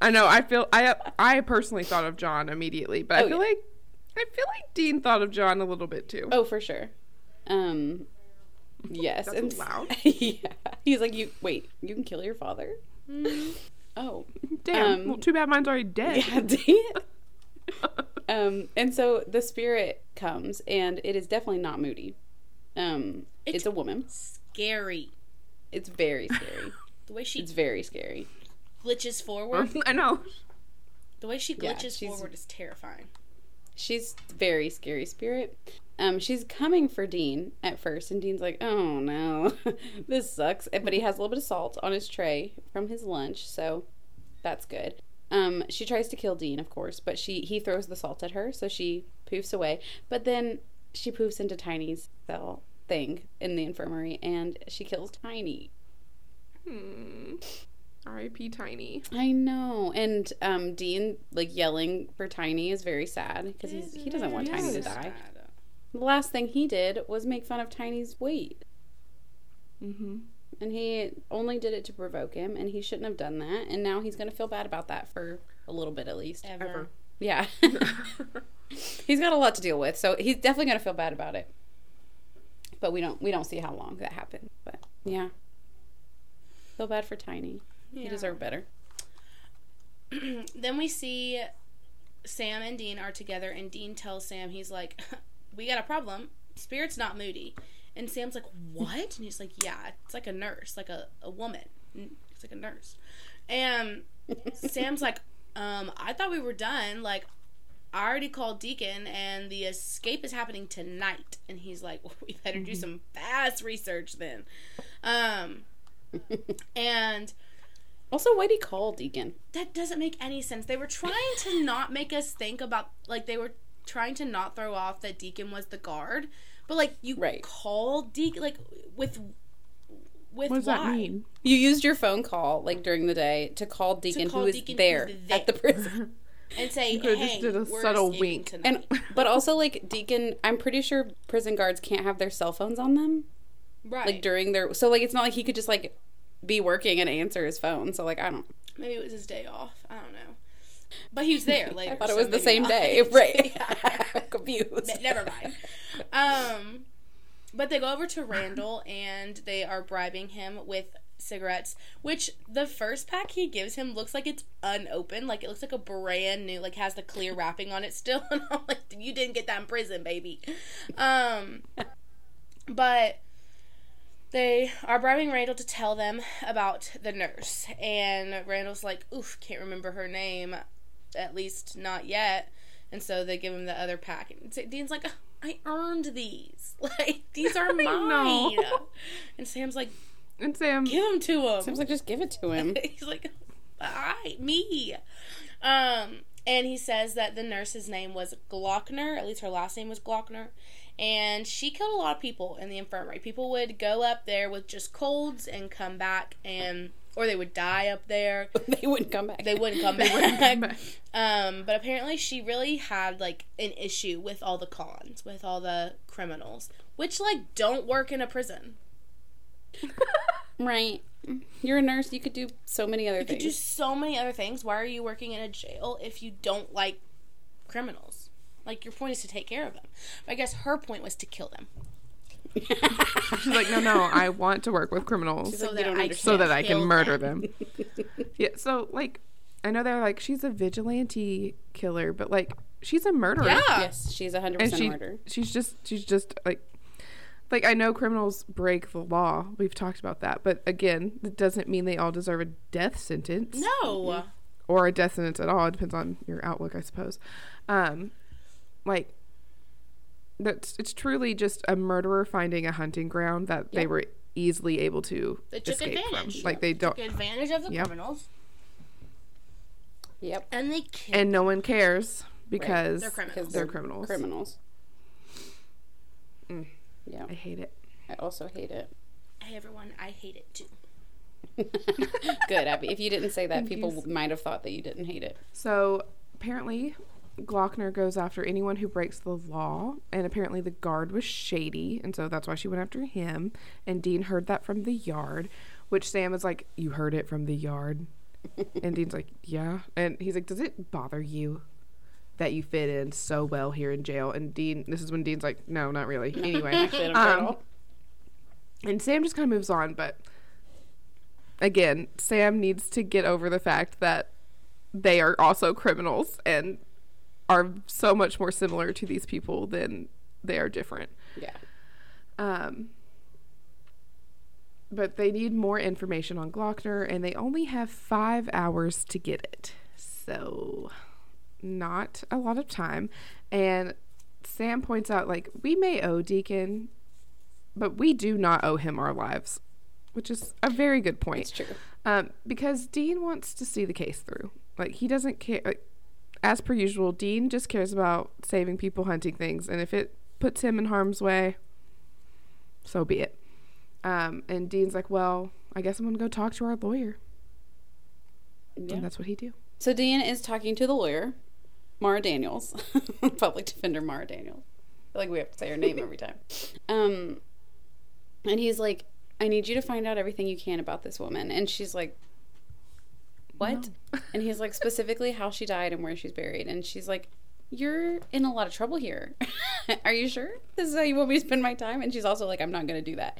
I know. I feel. I I personally thought of John immediately, but I Oh, feel yeah. like I feel like Dean thought of John a little bit too. Oh, for sure. Um, yes, That's and allowed? yeah, he's like, you wait, you can kill your father. Oh, Damn. um, well, too bad mine's already dead. yeah, dang it. Um, and so the spirit comes, and it is definitely not Moody. Um, it's, It's- a woman. Scary. It's very scary. The way she it's very scary. glitches forward. I know. The way she glitches she's- forward is terrifying. She's very scary spirit. Um, she's coming for Dean at first, and Dean's like, "Oh no, this sucks." But he has a little bit of salt on his tray from his lunch, so that's good. Um, she tries to kill Dean, of course, but she he throws the salt at her, so she poofs away. But then she poofs into Tiny's cell thing in the infirmary, and she kills Tiny. Hmm. R.I.P. Tiny. I know, and um, Dean like yelling for Tiny is very sad because he's he doesn't want Tiny to die. The last thing he did was make fun of Tiny's weight, Mm-hmm. and he only did it to provoke him, and he shouldn't have done that. And now he's gonna feel bad about that for a little bit at least. Ever. Yeah, he's got a lot to deal with, so he's definitely gonna feel bad about it. But we don't we don't see how long that happened. But yeah, feel bad for Tiny. He deserved better. then we see Sam and Dean are together, and Dean tells Sam, he's like, We got a problem. Spirit's not moody. And Sam's like, What? And he's like, Yeah, it's like a nurse, like a, a woman. It's like a nurse. And Sam's like, um, I thought we were done. Like, I already called Deacon, and the escape is happening tonight. And he's like, well, We better do some fast research then. Um, and Also, why'd he call Deacon? that doesn't make any sense. They were trying to not make us think about like they were trying to not throw off that Deacon was the guard, but like you Right. call Deacon like with with What does that mean? You used your phone call like during the day to call Deacon, call who is Deacon there who's at the prison. and say, You could've "Hey, just did a we're subtle wink. tonight." and but also like Deacon, I'm pretty sure prison guards can't have their cell phones on them right, like during their. So like it's not like he could just like be working and answer his phone. So like I don't. maybe it was his day off. I don't know, but he was there later. I thought it so was the same not. day, right? Yeah. Confused. Never mind. Um, but they go over to Randall and they are bribing him with cigarettes, which the first pack he gives him looks like it's unopened, like it looks like a brand new, like has the clear wrapping on it still. And I'm like, you didn't get that in prison, baby. Um, but they are bribing Randall to tell them about the nurse, and Randall's like, oof, can't remember her name, at least not yet. And so they give him the other pack. And Dean's like, I earned these. Like, these are mine. And Sam's like, And Sam, give them to him. Seems like just give it to him. He's like, I, me. Um, and he says that the nurse's name was Glockner, at least her last name was Glockner. And she killed a lot of people in the infirmary. People would go up there with just colds and come back, and or they would die up there. they wouldn't come back. They wouldn't come back. come back. Um, but apparently she really had like an issue with all the cons, with all the criminals, which like don't work in a prison. right. You're a nurse. You could do so many other You could do so many other things. Why are you working in a jail if you don't like criminals? Like your point is to take care of them. I guess her point was to kill them. she's like, no, no, I want to work with criminals So like, that I so that I can murder them. them. yeah. So like, I know they're like, she's a vigilante killer, but like, she's a murderer. Yeah. yes, she's a hundred and percent she murder. she's just she's just like like I know criminals break the law. We've talked about that, but again, that doesn't mean they all deserve a death sentence No. or a death sentence at all. It depends on your outlook, I suppose. Um, like that's it's truly just a murderer finding a hunting ground that they were easily able to They took escape advantage. from. Like they don't, Took advantage of the Yep. criminals. Yep. And they killed and no one cares because They're criminals. Because they're criminals. Criminals. Mm. Yeah. I hate it. I also hate it. Hey everyone, I hate it too. Good, Abby. If you didn't say that, Thank people you. might have thought that you didn't hate it. So apparently, Glockner goes after anyone who breaks the law, and apparently the guard was shady, and so that's why she went after him. And Dean heard that from the yard, which Sam is like, "You heard it from the yard," and Dean's like, "Yeah," and he's like, "Does it bother you?" That you fit in so well here in jail, and Dean. This is when Dean's like, "No, not really." Anyway, Actually, I don't care at Um, and Sam just kind of moves on, but again, Sam needs to get over the fact that they are also criminals and are so much more similar to these people than they are different. Yeah. Um, but they need more information on Glockner, and they only have five hours to get it. So not a lot of time. And Sam points out, like, we may owe Deacon, but we do not owe him our lives, which is a very good point. It's true. Um, because Dean wants to see the case through. Like, he doesn't care. Like, as per usual, Dean just cares about saving people, hunting things. And if it puts him in harm's way, so be it. Um, and Dean's like, well, I guess I'm going to go talk to our lawyer. Yeah. And that's what he do. So Dean is talking to the lawyer, Mara Daniels, public defender Mara Daniels. Like we have to say her name every time. Um, and he's like, "I need you to find out everything you can about this woman." And she's like, "What?" and he's like, specifically how she died and where she's buried. And she's like, "You're in a lot of trouble here. Are you sure this is how you want me to spend my time?" And she's also like, "I'm not going to do that."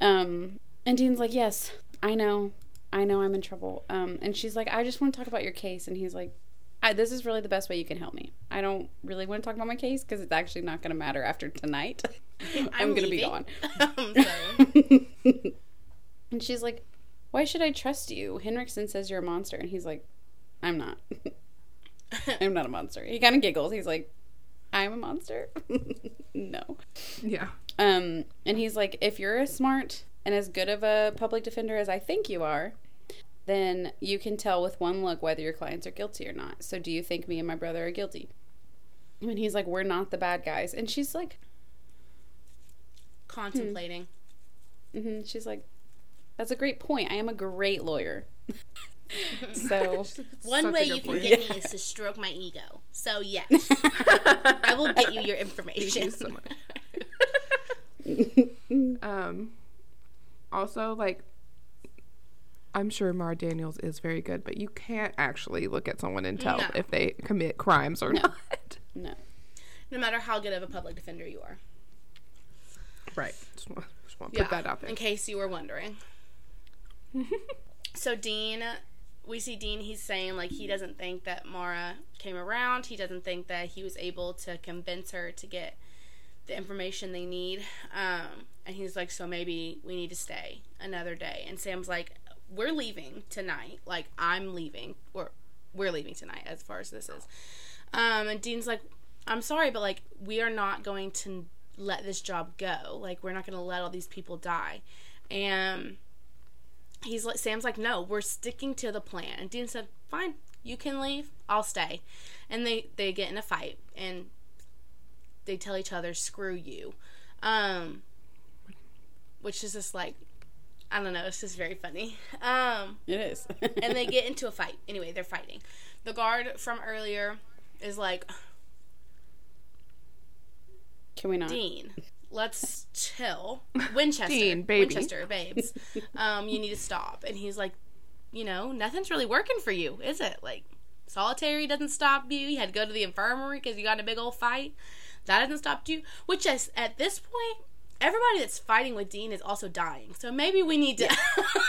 Um, and Dean's like, "Yes, I know." I know I'm in trouble. Um, and she's like, I just want to talk about your case. And he's like, I, this is really the best way you can help me. I don't really want to talk about my case because it's actually not going to matter after tonight. I'm, going to be gone. I'm and she's like, Why should I trust you? Henriksen says you're a monster. And he's like, I'm not. I'm not a monster. He kind of giggles. He's like, I'm a monster? no. Yeah. Um, and he's like, if you're as smart and as good of a public defender as I think you are, then you can tell with one look whether your clients are guilty or not. So do you think me and my brother are guilty? And he's like, we're not the bad guys. And she's like, Contemplating. hmm she's like, that's a great point. I am a great lawyer. so One way good you can point. get me is to stroke my ego. So yes, I will get you your information. you so much. Um, also, like, I'm sure Mara Daniels is very good, but you can't actually look at someone and tell No. if they commit crimes or not. no. no matter how good of a public defender you are. Right. Just want, just want to put that out there. In case you were wondering. so Dean, we see Dean. He's saying like he doesn't think that Mara came around. He doesn't think that he was able to convince her to get the information they need. Um, and he's like, so maybe we need to stay another day. And Sam's like, we're leaving tonight. Like I'm leaving, or we're leaving tonight. As far as this is. Um, and Dean's like, I'm sorry, but like we are not going to let this job go. Like we're not going to let all these people die. And he's like, Sam's like, no, we're sticking to the plan. And Dean said, fine, you can leave, I'll stay. And they they get in a fight and they tell each other, screw you. Um, which is just like, I don't know, it's just very funny. Um, It is. and they get into a fight. Anyway, they're fighting. The guard from earlier is like, Can we not? Dean, let's chill. Winchester, Dean, baby. Winchester, babes, um, you need to stop. And he's like, you know, nothing's really working for you, is it? Like, solitary doesn't stop you. You had to go to the infirmary because you got in a big old fight. That hasn't stopped you. Which is at this point, everybody that's fighting with Dean is also dying. So maybe we need to,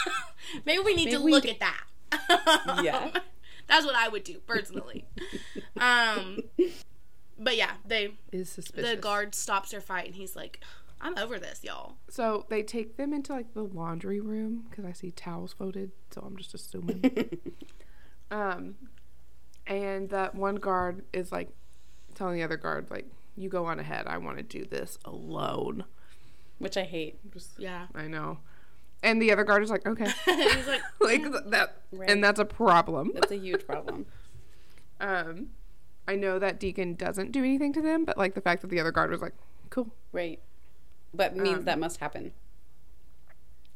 maybe we need to we look at that. Yeah. That's what I would do personally. um, but yeah, they Is suspicious. the guard stops their fight and he's like, "I'm over this, y'all." So they take them into like the laundry room because I see towels folded, so I'm just assuming. um, and that one guard is like telling the other guard like, "You go on ahead. I want to do this alone." Which I hate. Just, Yeah. I know. And the other guard is like, "Okay," he's like, like that, Right. and that's a problem. That's a huge problem. Um, I know that Deacon doesn't do anything to them, but like the fact that the other guard was like, "Cool." Right. But means Um, that must happen.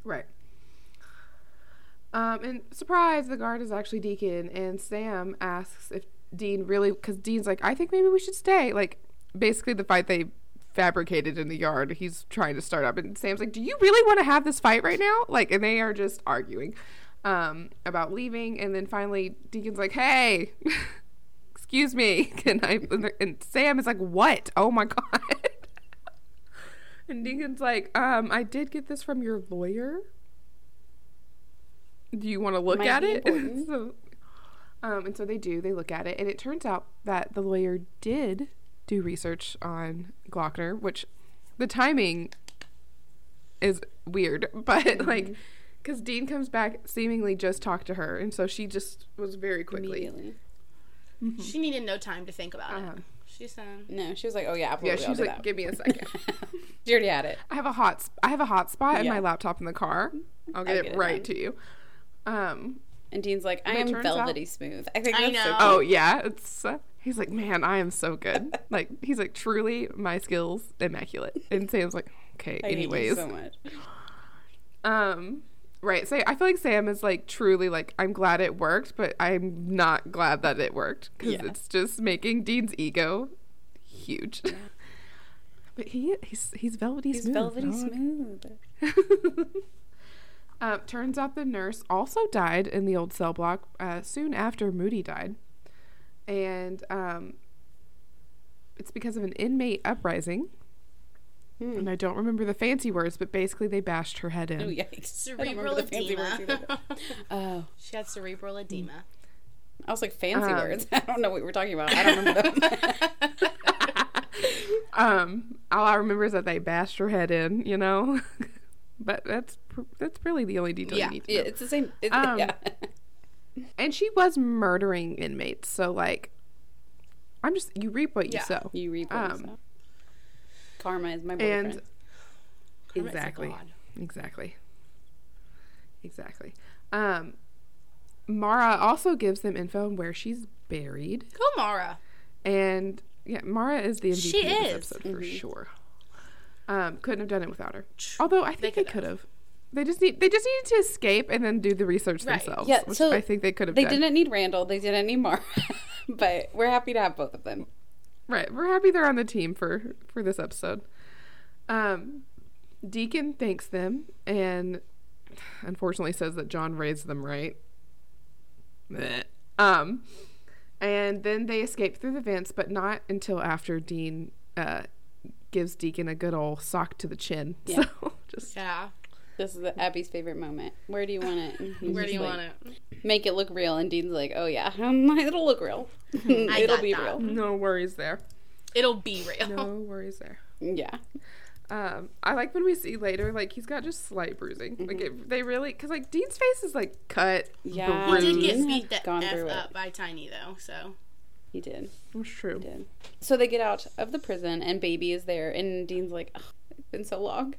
Right. Um, and surprise, the guard is actually Deacon, and Sam asks if Dean really, because Dean's like, I think maybe we should stay. Like, basically, the fight they fabricated in the yard, he's trying to start up, and Sam's like, Do you really want to have this fight right now? Like, and they are just arguing um, about leaving, and then finally, Deacon's like, Hey, excuse me, can I? And Sam is like, What? Oh my god. And Deacon's like, um, I did get this from your lawyer. Do you want to look Might at it? important. so, um, and so they do. They look at it, and it turns out that the lawyer did do research on Glockner, which the timing is weird, but Mm-hmm. like, because Dean comes back seemingly just talked to her, and so she just was very quickly Immediately. She needed no time to think about Uh-huh. it. She said, No, she was like, oh yeah, Yeah, absolutely. she was like, that. "Give me a second. She already had it. I have a hot. Sp- I have a hot spot in my laptop in the car. I'll get, I'll it, get it right done. to you." Um. And Dean's like, I am turns out- velvety smooth. I think I that's so know. Oh yeah, it's. Uh, he's like, man, I am so good. like he's like, truly, my skills immaculate. And Sam's like, okay. I hate you anyways, so much. um, right. So I feel like Sam is like truly like, I'm glad it worked, but I'm not glad that it worked because Yeah. it's just making Dean's ego huge. but he he's he's velvety smooth. He's smooth. velvety dog. smooth. Uh, turns out the nurse also died in the old cell block uh, soon after Moody died. And um, it's because of an inmate uprising. Hmm. And I don't remember the fancy words, but basically they bashed her head in. Oh yikes! I don't remember cerebral the fancy words edema. Oh, she had cerebral edema. I was like fancy Um, words. I don't know what we were talking about. I don't remember them. Um, all I remember is that they bashed her head in, you know? but that's that's really the only detail Yeah. you need to yeah, know. it's the same. It's, Um, yeah. And she was murdering inmates, so like, I'm just, you reap what you Yeah. sow. You reap what you um, sow. Karma is my boyfriend. And Karma is a exactly. Exactly. Exactly. Um, Mara also gives them info on where she's buried, Go Mara. and yeah, Mara is the MVP She of this is. episode for Mhm. sure. Um, couldn't have done it without her. Although I think they could've. could have. They just need they just needed to escape and then do the research Right. themselves. Yeah, which so I think they could have they done. didn't need Randall. They didn't need Mara. but we're happy to have both of them. Right. We're happy they're on the team for for this episode. Um Deacon thanks them and unfortunately says that John raised them right. Bleh. Um and then they escape through the vents, but not until after Dean uh gives Deacon a good old sock to the chin. Yeah. So just Yeah. This is the Abby's favorite moment. Where do you want it? Where do you like, want it? Make it look real. And Dean's like, oh yeah, it'll look real. it'll be that. real. no worries there. It'll be real. No worries there. Yeah. Um, I like when we see later, like he's got just slight bruising. Like it, they really, because like Dean's face is like cut. Yeah. He did get beat has the gone F through it. up by Tiny though, so He did. That's true. did. So they get out of the prison, and Baby is there, and Dean's like, oh, "It's been so long.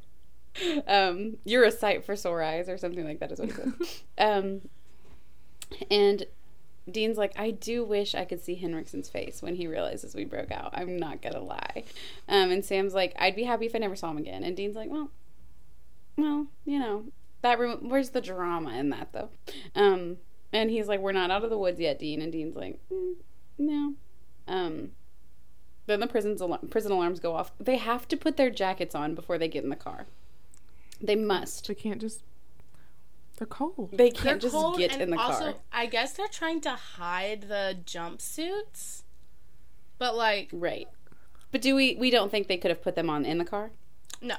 Um, you're a sight for sore eyes, or something like that is what he said." um, and Dean's like, "I do wish I could see Henriksen's face when he realizes we broke out. I'm not gonna lie." Um, and Sam's like, "I'd be happy if I never saw him again." And Dean's like, "Well, well, you know." That rem- where's the drama in that though? Um, and he's like, "We're not out of the woods yet, Dean." And Dean's like, mm, "No." Um, then the prison's al- prison alarms go off. They have to put their jackets on before they get in the car. They must. They can't just. They're cold. They they're can't just cold get and in the also car. I guess they're trying to hide the jumpsuits. But like Right. But do we? We don't think they could have put them on in the car. no.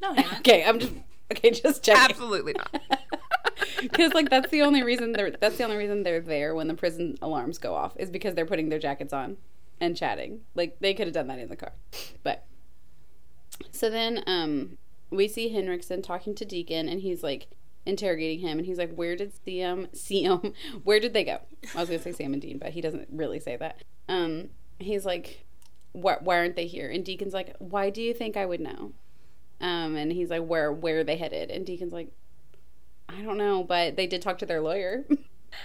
No Hannah. Okay, I'm just okay. Just checking. Absolutely not. Because like that's the only reason they're that's the only reason they're there when the prison alarms go off is because they're putting their jackets on and chatting. Like they could have done that in the car, but so then um we see Henriksen talking to Deacon and he's like interrogating him and he's like, "Where did Sam Sam? Where did they go?" I was gonna say Sam and Dean, but he doesn't really say that. Um, he's like, "Why, why aren't they here?" And Deacon's like, "Why do you think I would know?" Um, and he's like, "Where where are they headed?" And Deacon's like, I don't know, but they did talk to their lawyer.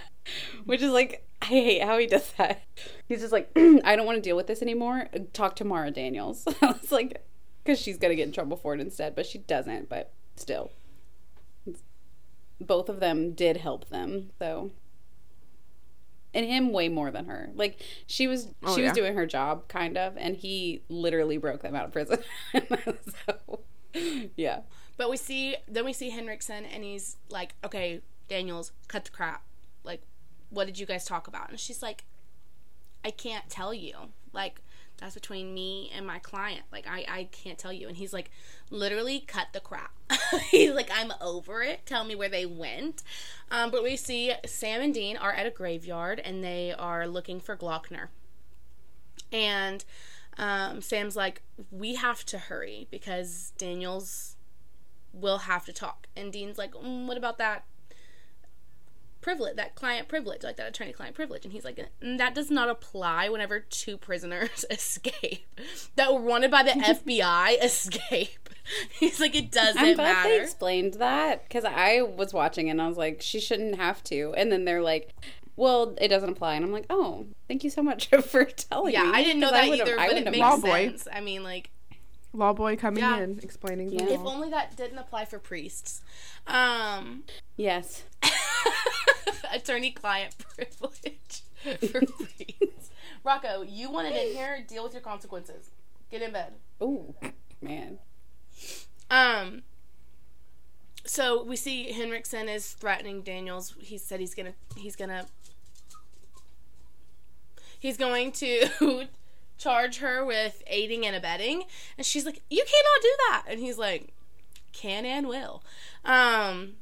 Which is like, I hate how he does that. He's just like, I don't want to deal with this anymore. Talk to Mara Daniels. I was like, because she's going to get in trouble for it instead, but she doesn't, but still. Both of them did help them, so. And him way more than her. Like, she was Oh, she yeah. was doing her job, kind of, and he literally broke them out of prison. so, yeah. But we see then we see Henriksen and he's like, Okay, Daniels, cut the crap. Like, what did you guys talk about? And she's like, I can't tell you. Like, that's between me and my client. Like I, I can't tell you. And he's like, literally cut the crap. he's like, I'm over it. Tell me where they went. Um, but we see Sam and Dean are at a graveyard and they are looking for Glockner. And um, Sam's like, we have to hurry because Daniel's will have to talk. And Dean's like, mm, what about that privilege, that client privilege, like that attorney client privilege. And he's like, "Mm, that does not apply whenever two prisoners escape that were wanted by the FBI escape. He's like, it doesn't I'm glad matter. they explained that because I was watching and I was like, she shouldn't have to. And then they're like, well, it doesn't apply. And I'm like, oh, thank you so much for telling yeah, me. I didn't know that would've- either, I but it wouldn't makes have- boy. sense. I mean, like, Law boy coming Yeah. in, explaining the Yeah. if only that didn't apply for priests. Um, Yes. attorney client privilege for priests. Rocco, you wanted in here, deal with your consequences. Get in bed. Oh, man. Um. So we see Henriksen is threatening Daniels. He said he's gonna he's gonna he's going to charge her with aiding and abetting, and she's like, "You cannot do that," and he's like, "Can and will." Um,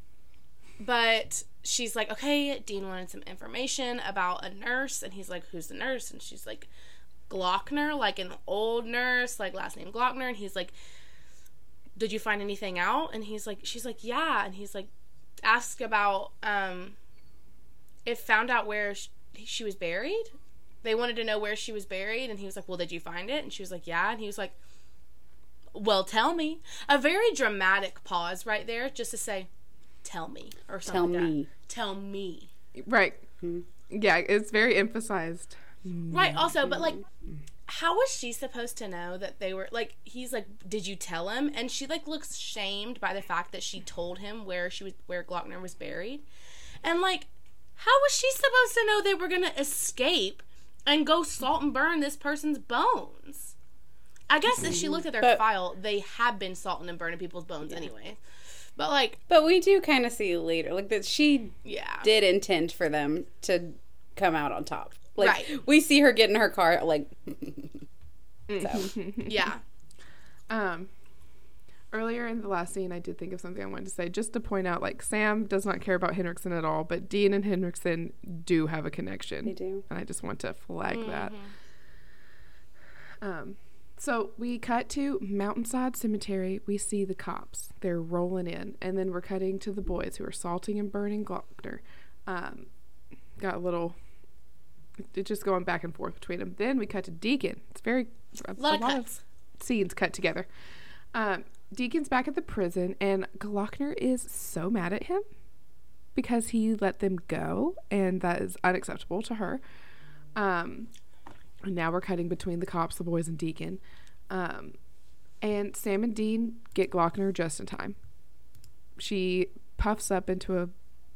but she's like, "Okay." Dean wanted some information about a nurse, and he's like, "Who's the nurse?" And she's like, "Glockner, like an old nurse, like last name Glockner," and he's like did you find anything out? And he's like she's like yeah. And he's like ask about um if found out where she, she was buried. They wanted to know where she was buried. And he was like well did you find it? And she was like yeah. And he was like well tell me. A very dramatic pause right there just to say tell me or something Tell like me. that. tell me Right. Hmm. Yeah, it's very emphasized. Right. Also, but like, how was she supposed to know that they were like? He's like, "Did you tell him?" And she like looks shamed by the fact that she told him where she was, where Glockner was buried, and like, how was she supposed to know they were gonna escape and go salt and burn this person's bones? I guess if she looked at their But- file, they have been salting and burning people's bones anyway. But like, But we do kind of see later, like that she yeah, did intend for them to come out on top. Like Right. we see her get in her car, like yeah, Um, earlier in the last scene, I did think of something I wanted to say, just to point out, like Sam does not care about Henriksen at all, but Dean and Henriksen do have a connection. they do. and I just want to flag that. Um, so we cut to Mountainside Cemetery. We see the cops. They're rolling in, and then we're cutting to the boys who are salting and burning Glockner. Um, got a little. It's just going back and forth between them. Then we cut to Deacon. It's very a, lot of cuts. scenes cut together. Um, Deacon's back at the prison, and Glockner is so mad at him because he let them go, and that is unacceptable to her. Um, and now we're cutting between the cops, the boys, and Deacon. Um, and Sam and Dean get Glockner just in time. She puffs up into a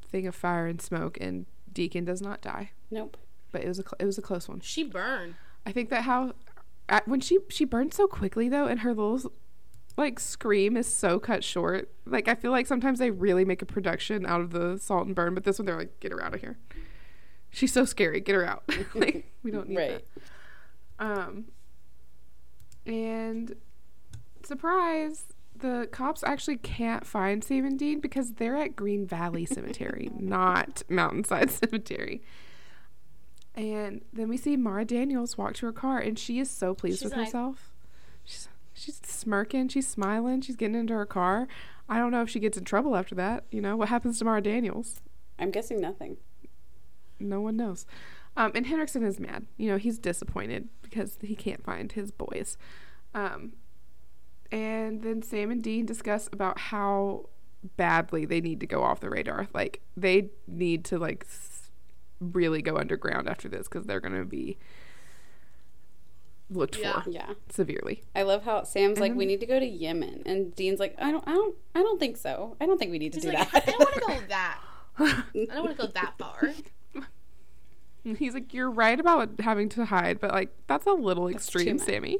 thing of fire and smoke, and Deacon does not die. Nope. But it was a cl- it was a close one. she burned. I think that how at, when she she burned so quickly though, and her little like scream is so cut short. Like I feel like sometimes they really make a production out of the salt and burn, but this one they're like, get her out of here. She's so scary. Get her out. like we don't need Right. that. Um. And surprise, the cops actually can't find Sam and Dean because they're at Green Valley Cemetery, not Mountainside Cemetery. And then we see Mara Daniels walk to her car, and she is so pleased She's with like- herself. She's she's smirking, she's smiling, she's getting into her car. I don't know if she gets in trouble after that. You know what happens to Mara Daniels? I'm guessing nothing. No one knows. Um, and Henriksen is mad. You know he's disappointed because he can't find his boys. Um, and then Sam and Dean discuss about how badly they need to go off the radar. Like they need to like really go underground after this because they're gonna be looked Yeah. for Yeah. severely. I love how Sam's like, Mhm. we need to go to Yemen, and Dean's like, I don't, I don't, I don't think so. I don't think we need to do like, that. I don't want to go that. I don't want to go that far. And he's like, "You're right about having to hide, but like that's a little That's extreme. Sammy."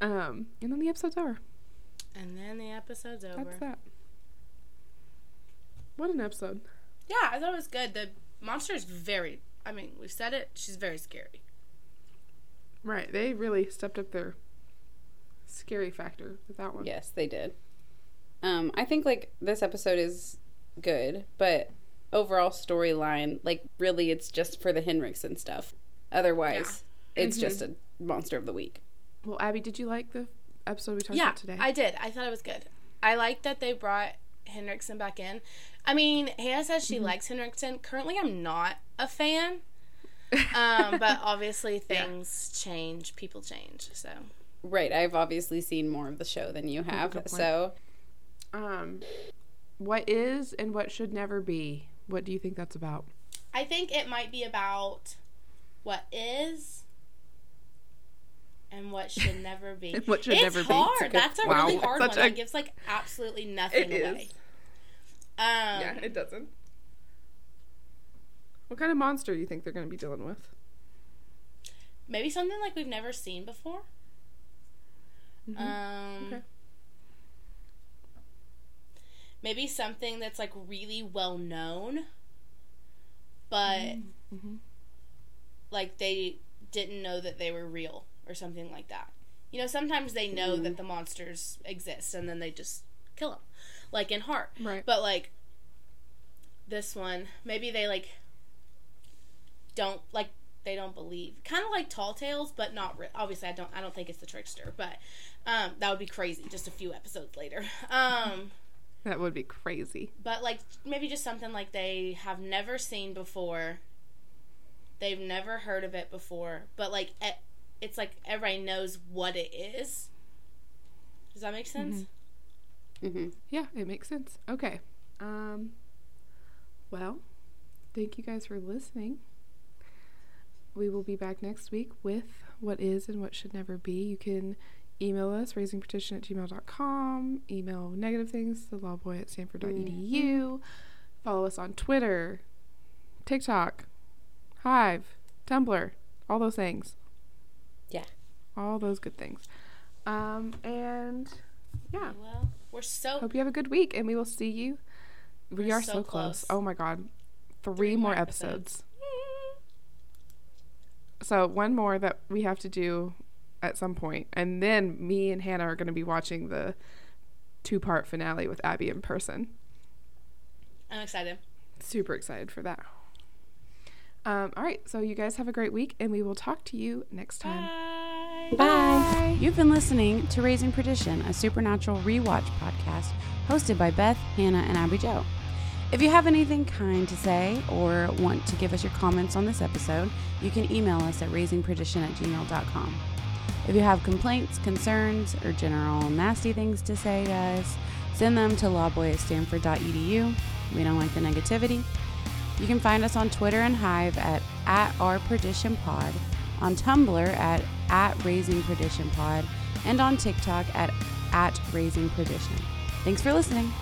Um, and then the episode's over. And then the episode's over. That's that. What an episode! Yeah, I thought it was good. The monster is very. I mean, we've said it. She's very scary. Right, they really stepped up their scary factor with that one. yes, they did. Um, I think like this episode is good, but overall storyline, like really, it's just for the Henriksen stuff. Otherwise, it's Mm-hmm. just a monster of the week. Well, Abby, did you like the episode we talked Yeah, about today? I did. I thought it was good. I like that they brought Henriksen back in. I mean, Hannah says Mm-hmm. she likes Henriksen. Currently, I'm not a fan. Um, but obviously, things change, people change. So, Right. I've obviously seen more of the show than you have. So Um, what is and what should never be? What do you think that's about? I think it might be about what is and what should never be. What should it's never be. hard. It's a good- That's a Wow, really hard such one. a- That gives like absolutely nothing It away. is. Um, yeah, it doesn't. What kind of monster do you think they're going to be dealing with? maybe something like we've never seen before. Um, Mm-hmm. Okay. Maybe something that's like really well known, but Mm-hmm. like they didn't know that they were real or something like that. You know, sometimes they know Mm. that the monsters exist and then they just kill them, like in Heart. Right. But like this one, maybe they like don't like they don't believe. Kind of like Tall Tales, but not re- obviously. I don't. I don't think it's the trickster, but um, that would be crazy. Just a few episodes later. Um, That would be crazy. but like maybe just something like they have never seen before. They've never heard of it before, but like it's like everybody knows what it is. Does that make sense? hmm Yeah, it makes sense. Okay. Um well, thank you guys for listening. We will be back next week with what is and what should never be. You can email us, raisingperdition at gmail.com, email negative things to lawboy at stanford.edu, follow us on Twitter, TikTok, Hive, Tumblr, all those things. Yeah. All those good things. Um, and yeah. Well, we're so Hope you have a good week, and we will see you. We We're are so so, close. close. Oh my god, three, Three more more episodes. So one more that we have to do at some point, and then me and Hannah are going to be watching the two-part finale with Abby in person. I'm excited. Super excited for that. Um, all right, so you guys have a great week, and we will talk to you next time. Bye. Bye. You've been listening to Raising Perdition, a supernatural rewatch podcast hosted by Beth, Hannah, and Abby Jo. If you have anything kind to say or want to give us your comments on this episode, you can email us at raisingperdition at gmail.com. If you have complaints, concerns, or general nasty things to say us, send them to lawboy at stanford.edu. We don't like the negativity. You can find us on Twitter and Hive at, at our perdition pod, on Tumblr at, at raising perdition pod, and on TikTok at, at raising perdition. Thanks for listening.